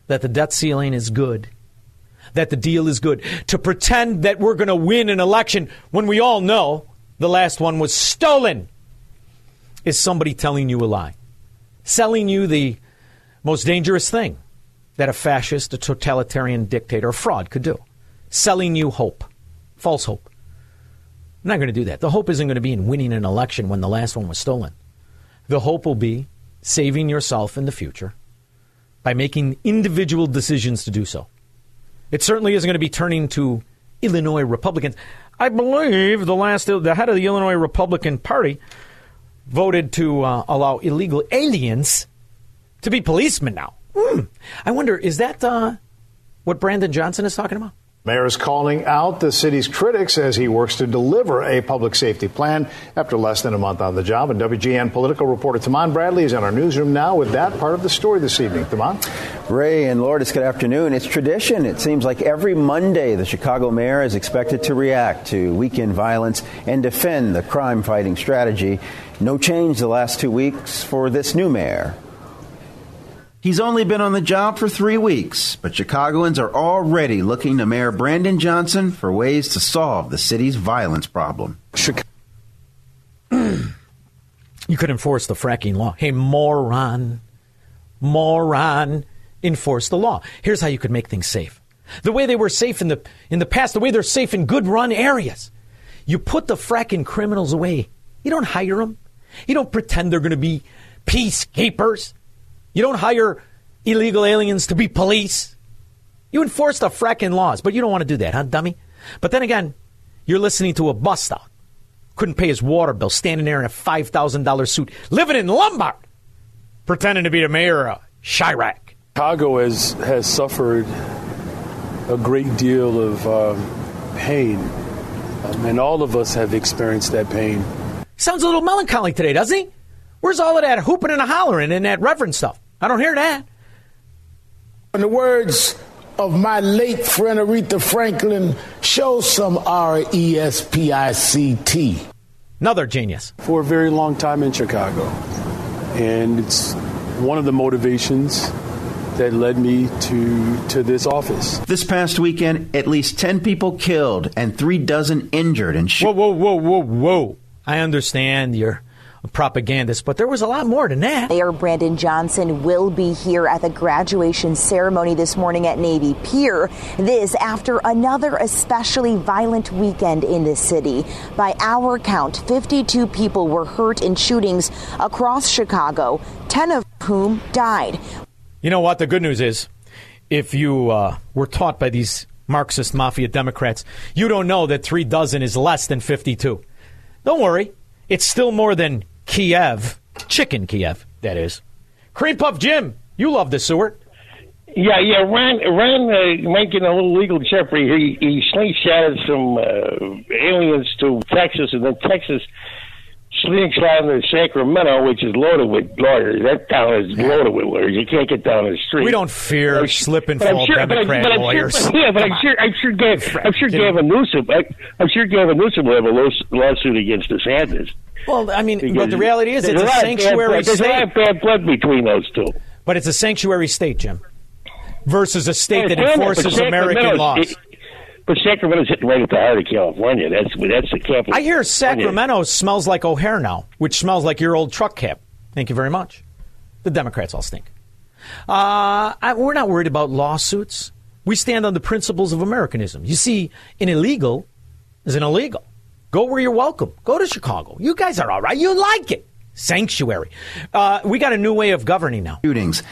that the debt ceiling is good, that the deal is good, to pretend that we're going to win an election when we all know the last one was stolen is somebody telling you a lie, selling you the most dangerous thing that a fascist, a totalitarian dictator, a fraud could do selling you hope, false hope. I'm not going to do that. The hope isn't going to be in winning an election when the last one was stolen. The hope will be saving yourself in the future by making individual decisions to do so. It certainly isn't going to be turning to Illinois Republicans. I believe the last the head of the Illinois Republican Party voted to uh, allow illegal aliens to be policemen now. Hmm. I wonder, is that uh, what Brandon Johnson is talking about? Mayor is calling out the city's critics as he works to deliver a public safety plan after less than a month on the job. And WGN political reporter Tahman Bradley is in our newsroom now with that part of the story this evening. Tahman? Ray and Lourdes, good afternoon. It's tradition. It seems like every Monday the Chicago mayor is expected to react to weekend violence and defend the crime fighting strategy. No change the last two weeks for this new mayor. He's only been on the job for three weeks, but Chicagoans are already looking to Mayor Brandon Johnson for ways to solve the city's violence problem. Chicago. you could enforce the fracking law. Hey, moron, moron, enforce the law. Here's how you could make things safe. The way they were safe in the in the past, the way they're safe in good run areas. You put the fracking criminals away. You don't hire them. You don't pretend they're going to be peacekeepers. You don't hire illegal aliens to be police. You enforce the fracking laws, but you don't want to do that, huh, dummy? But then again, you're listening to a bust out. Couldn't pay his water bill, standing there in a $5,000 suit, living in Lombard, pretending to be the mayor of Chiraq. Chicago has, has suffered a great deal of um, pain, um, and all of us have experienced that pain. Sounds a little melancholy today, doesn't he? Where's all of that hooping and hollering and that reverend stuff? I don't hear that. In the words of my late friend Aretha Franklin, show some R E S P I C T. Another genius. For a very long time in Chicago. And it's one of the motivations that led me to to this office. This past weekend, at least 10 people killed and three dozen injured in Whoa, whoa, whoa, whoa, whoa. I understand you're a propagandist, but there was a lot more than that. Mayor Brandon Johnson will be here at the graduation ceremony this morning at Navy Pier. This after another especially violent weekend in the city. By our count, 52 people were hurt in shootings across Chicago, 10 of whom died. You know what? The good news is, if you uh, were taught by these Marxist mafia Democrats, you don't know that three dozen is less than 52. Don't worry. It's still more than Kiev. Chicken Kiev, that is. Cream Puff Jim, you love the sewer. Yeah, yeah. Ron, Ron, uh, making a little legal jeopardy. He he slingshotted some uh, aliens to Texas, and then Texas slingshotted to Sacramento, which is loaded with lawyers. That town is loaded with lawyers. You can't get down the street. We don't fear slip and fall sure- but I'm- but I'm sure- lawyers. yeah, but I'm sure, I'm sure, Gav, I'm sure Gavin Newsom, I, I'm sure Gavin Newsom will have a laws- lawsuit against the DeSantis. Well, I mean, but the reality is it's a of bad sanctuary blood- There's a lot of bad blood between those two. But it's a sanctuary state, Jim, versus a state that enforces American laws. it- but Sacramento's hitting right at the heart of California. That's that's the capital. I hear Sacramento smells like O'Hare now, which smells like your old truck cab. Thank you very much. The Democrats all stink. Uh, I, we're not worried about lawsuits. We stand on the principles of Americanism. You see, an illegal is an illegal. Go where you're welcome. Go to Chicago. You guys are all right. You like it. Sanctuary. Uh, we got a new way of governing now. shootings.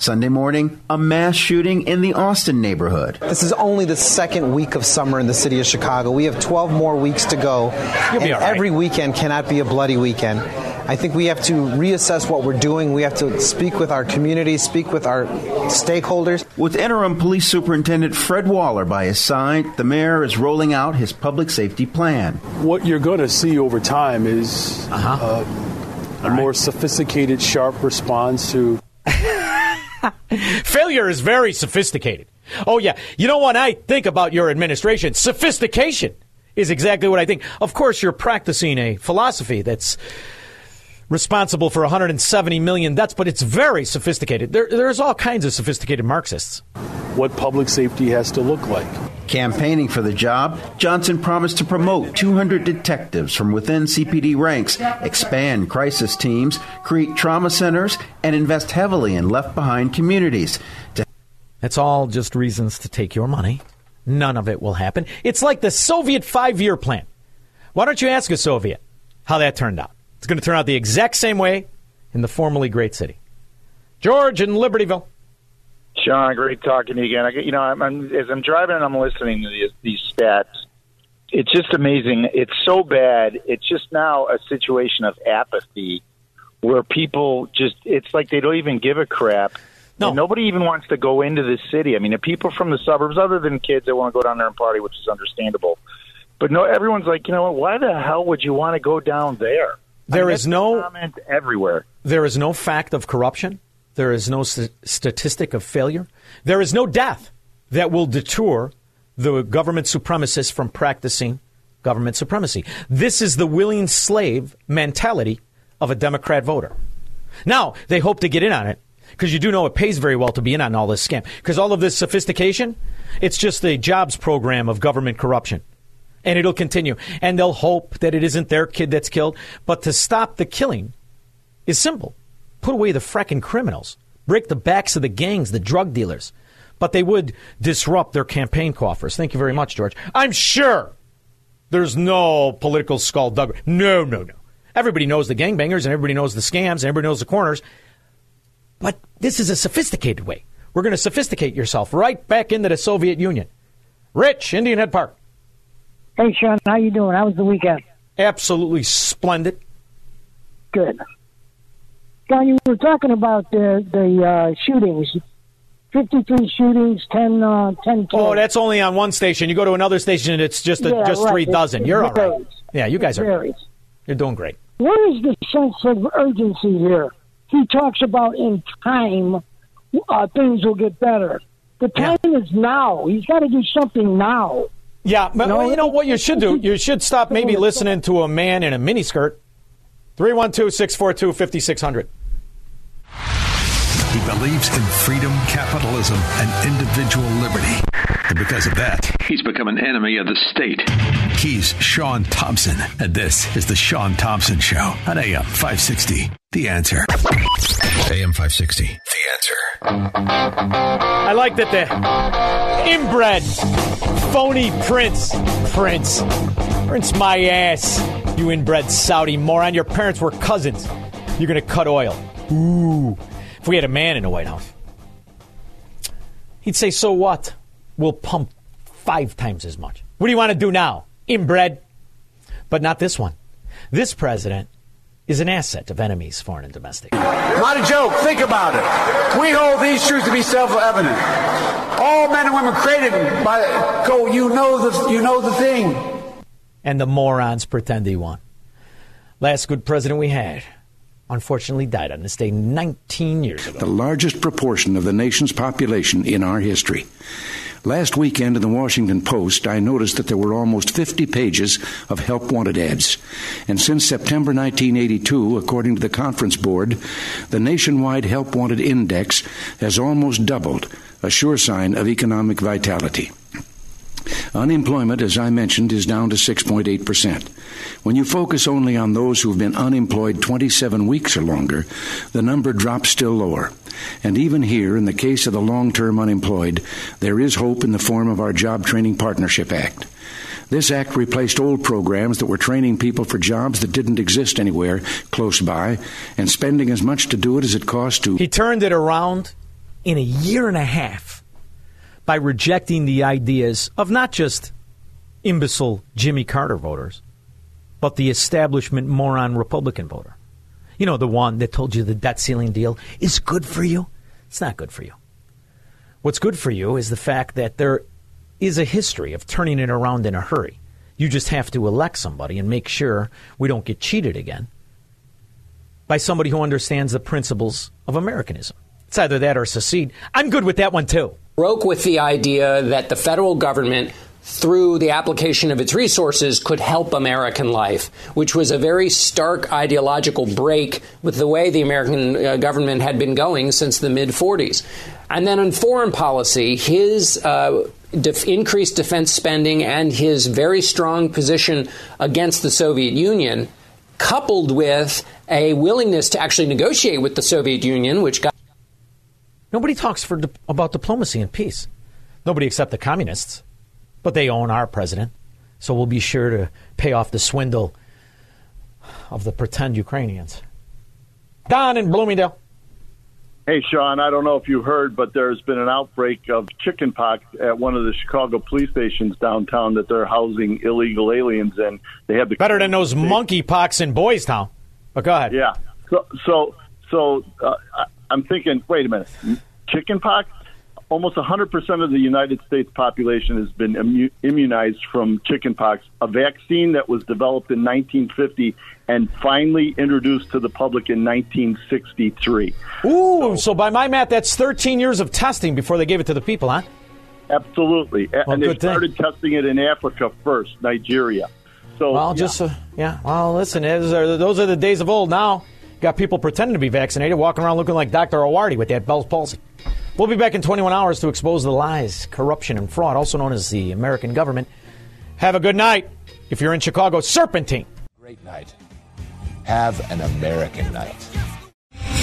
Sunday morning, a mass shooting in the Austin neighborhood. This is only the second week of summer in the city of Chicago. We have 12 more weeks to go. You'll be and all right. every weekend cannot be a bloody weekend. I think we have to reassess what we're doing. We have to speak with our community, speak with our stakeholders. With interim police superintendent Fred Waller by his side, the mayor is rolling out his public safety plan. What you're going to see over time is Uh-huh. uh, a more sophisticated, sharp response to Failure is very sophisticated. Oh, yeah. You know what I think about your administration? Sophistication is exactly what I think. Of course, you're practicing a philosophy that's responsible for 170 million deaths, but it's very sophisticated. There, there's all kinds of sophisticated Marxists. what public safety has to look like. Campaigning for the job, Johnson promised to promote 200 detectives from within CPD ranks, expand crisis teams, create trauma centers, and invest heavily in left behind communities. To That's all just reasons to take your money. None of it will happen. It's like the Soviet five year plan. Why don't you ask a Soviet how that turned out? It's going to turn out the exact same way in the formerly great city. George in Libertyville. Shaun, great talking to you again. I, you know, I'm, I'm, as I'm driving and I'm listening to these, these stats, it's just amazing. It's so bad. It's just now a situation of apathy where people just, it's like they don't even give a crap. No. And nobody even wants to go into the city. I mean, the people from the suburbs, other than kids that want to go down there and party, which is understandable. But no, everyone's like, you know what? Why the hell would you want to go down there? There is no- comment everywhere. There is no fact of corruption. There is no st- statistic of failure. There is no death that will deter the government supremacists from practicing government supremacy. This is the willing slave mentality of a Democrat voter. Now, they hope to get in on it because you do know it pays very well to be in on all this scam. Because all of this sophistication, it's just a jobs program of government corruption. And it'll continue. And they'll hope that it isn't their kid that's killed. But to stop the killing is simple. Put away the fracking criminals. Break the backs of the gangs, the drug dealers. But they would disrupt their campaign coffers. Thank you very much, George. I'm sure there's no political skullduggery. No, no, no. Everybody knows the gangbangers and everybody knows the scams and everybody knows the corners. But this is a sophisticated way. We're going to sophisticate yourself right back into the Soviet Union. Rich, Indian Head Park. Hey, Shaun, how you doing? How was the weekend? Absolutely splendid. Good. John, you were talking about the the uh, shootings. 53 shootings, 10, uh, 10 kills. Oh, that's only on one station. You go to another station, and it's just a, Yeah, just right. three It- dozen. it You're all right. Yeah, you guys are. You're doing great. Where is the sense of urgency here? He talks about in time uh, things will get better. The time is now. He's got to do something now. Yeah, but No, you know what you should do? You should stop maybe listening to a man in a miniskirt. 312 642 5600. Keep believes in freedom, capitalism, and individual liberty. And because of that, he's become an enemy of the state. He's Shaun Thompson, and this is The Shaun Thompson Show on AM 560. The answer. AM 560. The answer. I like that the inbred, phony prince, prince, prince my ass, you inbred Saudi moron. Your parents were cousins. You're going to cut oil. Ooh. If we had a man in the White House, he'd say, So what? We'll pump five times as much. What do you want to do now? Inbred. But not this one. This president is an asset of enemies, foreign and domestic. Not a joke. Think about it. We hold these truths to be self-evident. All men and women created by go. You know the you know the thing. And the morons pretend he won. Last good president we had, unfortunately, died on this day 19 years ago. the largest proportion of the nation's population in our history. Last weekend in the Washington Post, I noticed that there were almost 50 pages of help wanted ads. And since September 1982, according to the Conference Board, the nationwide help wanted index has almost doubled, a sure sign of economic vitality. Unemployment, as I mentioned, is down to 6.8%. When you focus only on those who've been unemployed 27 weeks or longer, the number drops still lower. And even here, in the case of the long term unemployed, there is hope in the form of our Job Training Partnership Act. This act replaced old programs that were training people for jobs that didn't exist anywhere close by and spending as much to do it as it cost to. He turned it around in a year and a half by rejecting the ideas of not just imbecile Jimmy Carter voters, but the establishment moron Republican voter. You know, the one that told you the debt ceiling deal is good for you. It's not good for you. What's good for you is the fact that there is a history of turning it around in a hurry. You just have to elect somebody and make sure we don't get cheated again by somebody who understands the principles of Americanism. It's either that or secede. I'm good with that one too. Broke with the idea that the federal government through the application of its resources could help American life, which was a very stark ideological break with the way the American uh, government had been going since the mid 40s. And then on foreign policy, his uh, def- increased defense spending and his very strong position against the Soviet Union, coupled with a willingness to actually negotiate with the Soviet Union, which Nobody talks for about diplomacy and peace. Nobody except the communists. But they own our president. So we'll be sure to pay off the swindle of the pretend Ukrainians. Don in Bloomingdale. Hey, Shaun, I don't know if you heard, but there's been an outbreak of chickenpox at one of the Chicago police stations downtown that they're housing illegal aliens in. They have the Better than those monkeypox in Boys Town. But go ahead. Yeah. So, so, so uh, I'm thinking. Wait a minute. Chickenpox. Almost 100% of the United States population has been immu- immunized from chickenpox, a vaccine that was developed in 1950 and finally introduced to the public in 1963. Ooh, so by my math, that's 13 years of testing before they gave it to the people, huh? Absolutely. Well, and they good thing. started testing it in Africa first, Nigeria. So, Well, yeah. just uh, yeah. Well, listen, those are, those are the days of old now. Got people pretending to be vaccinated, walking around looking like Dr. Awardi with that Bell's palsy. We'll be back in 21 hours to expose the lies, corruption, and fraud, also known as the American government. Have a good night. If you're in Chicago, Serpentine. Great night. Have an American night.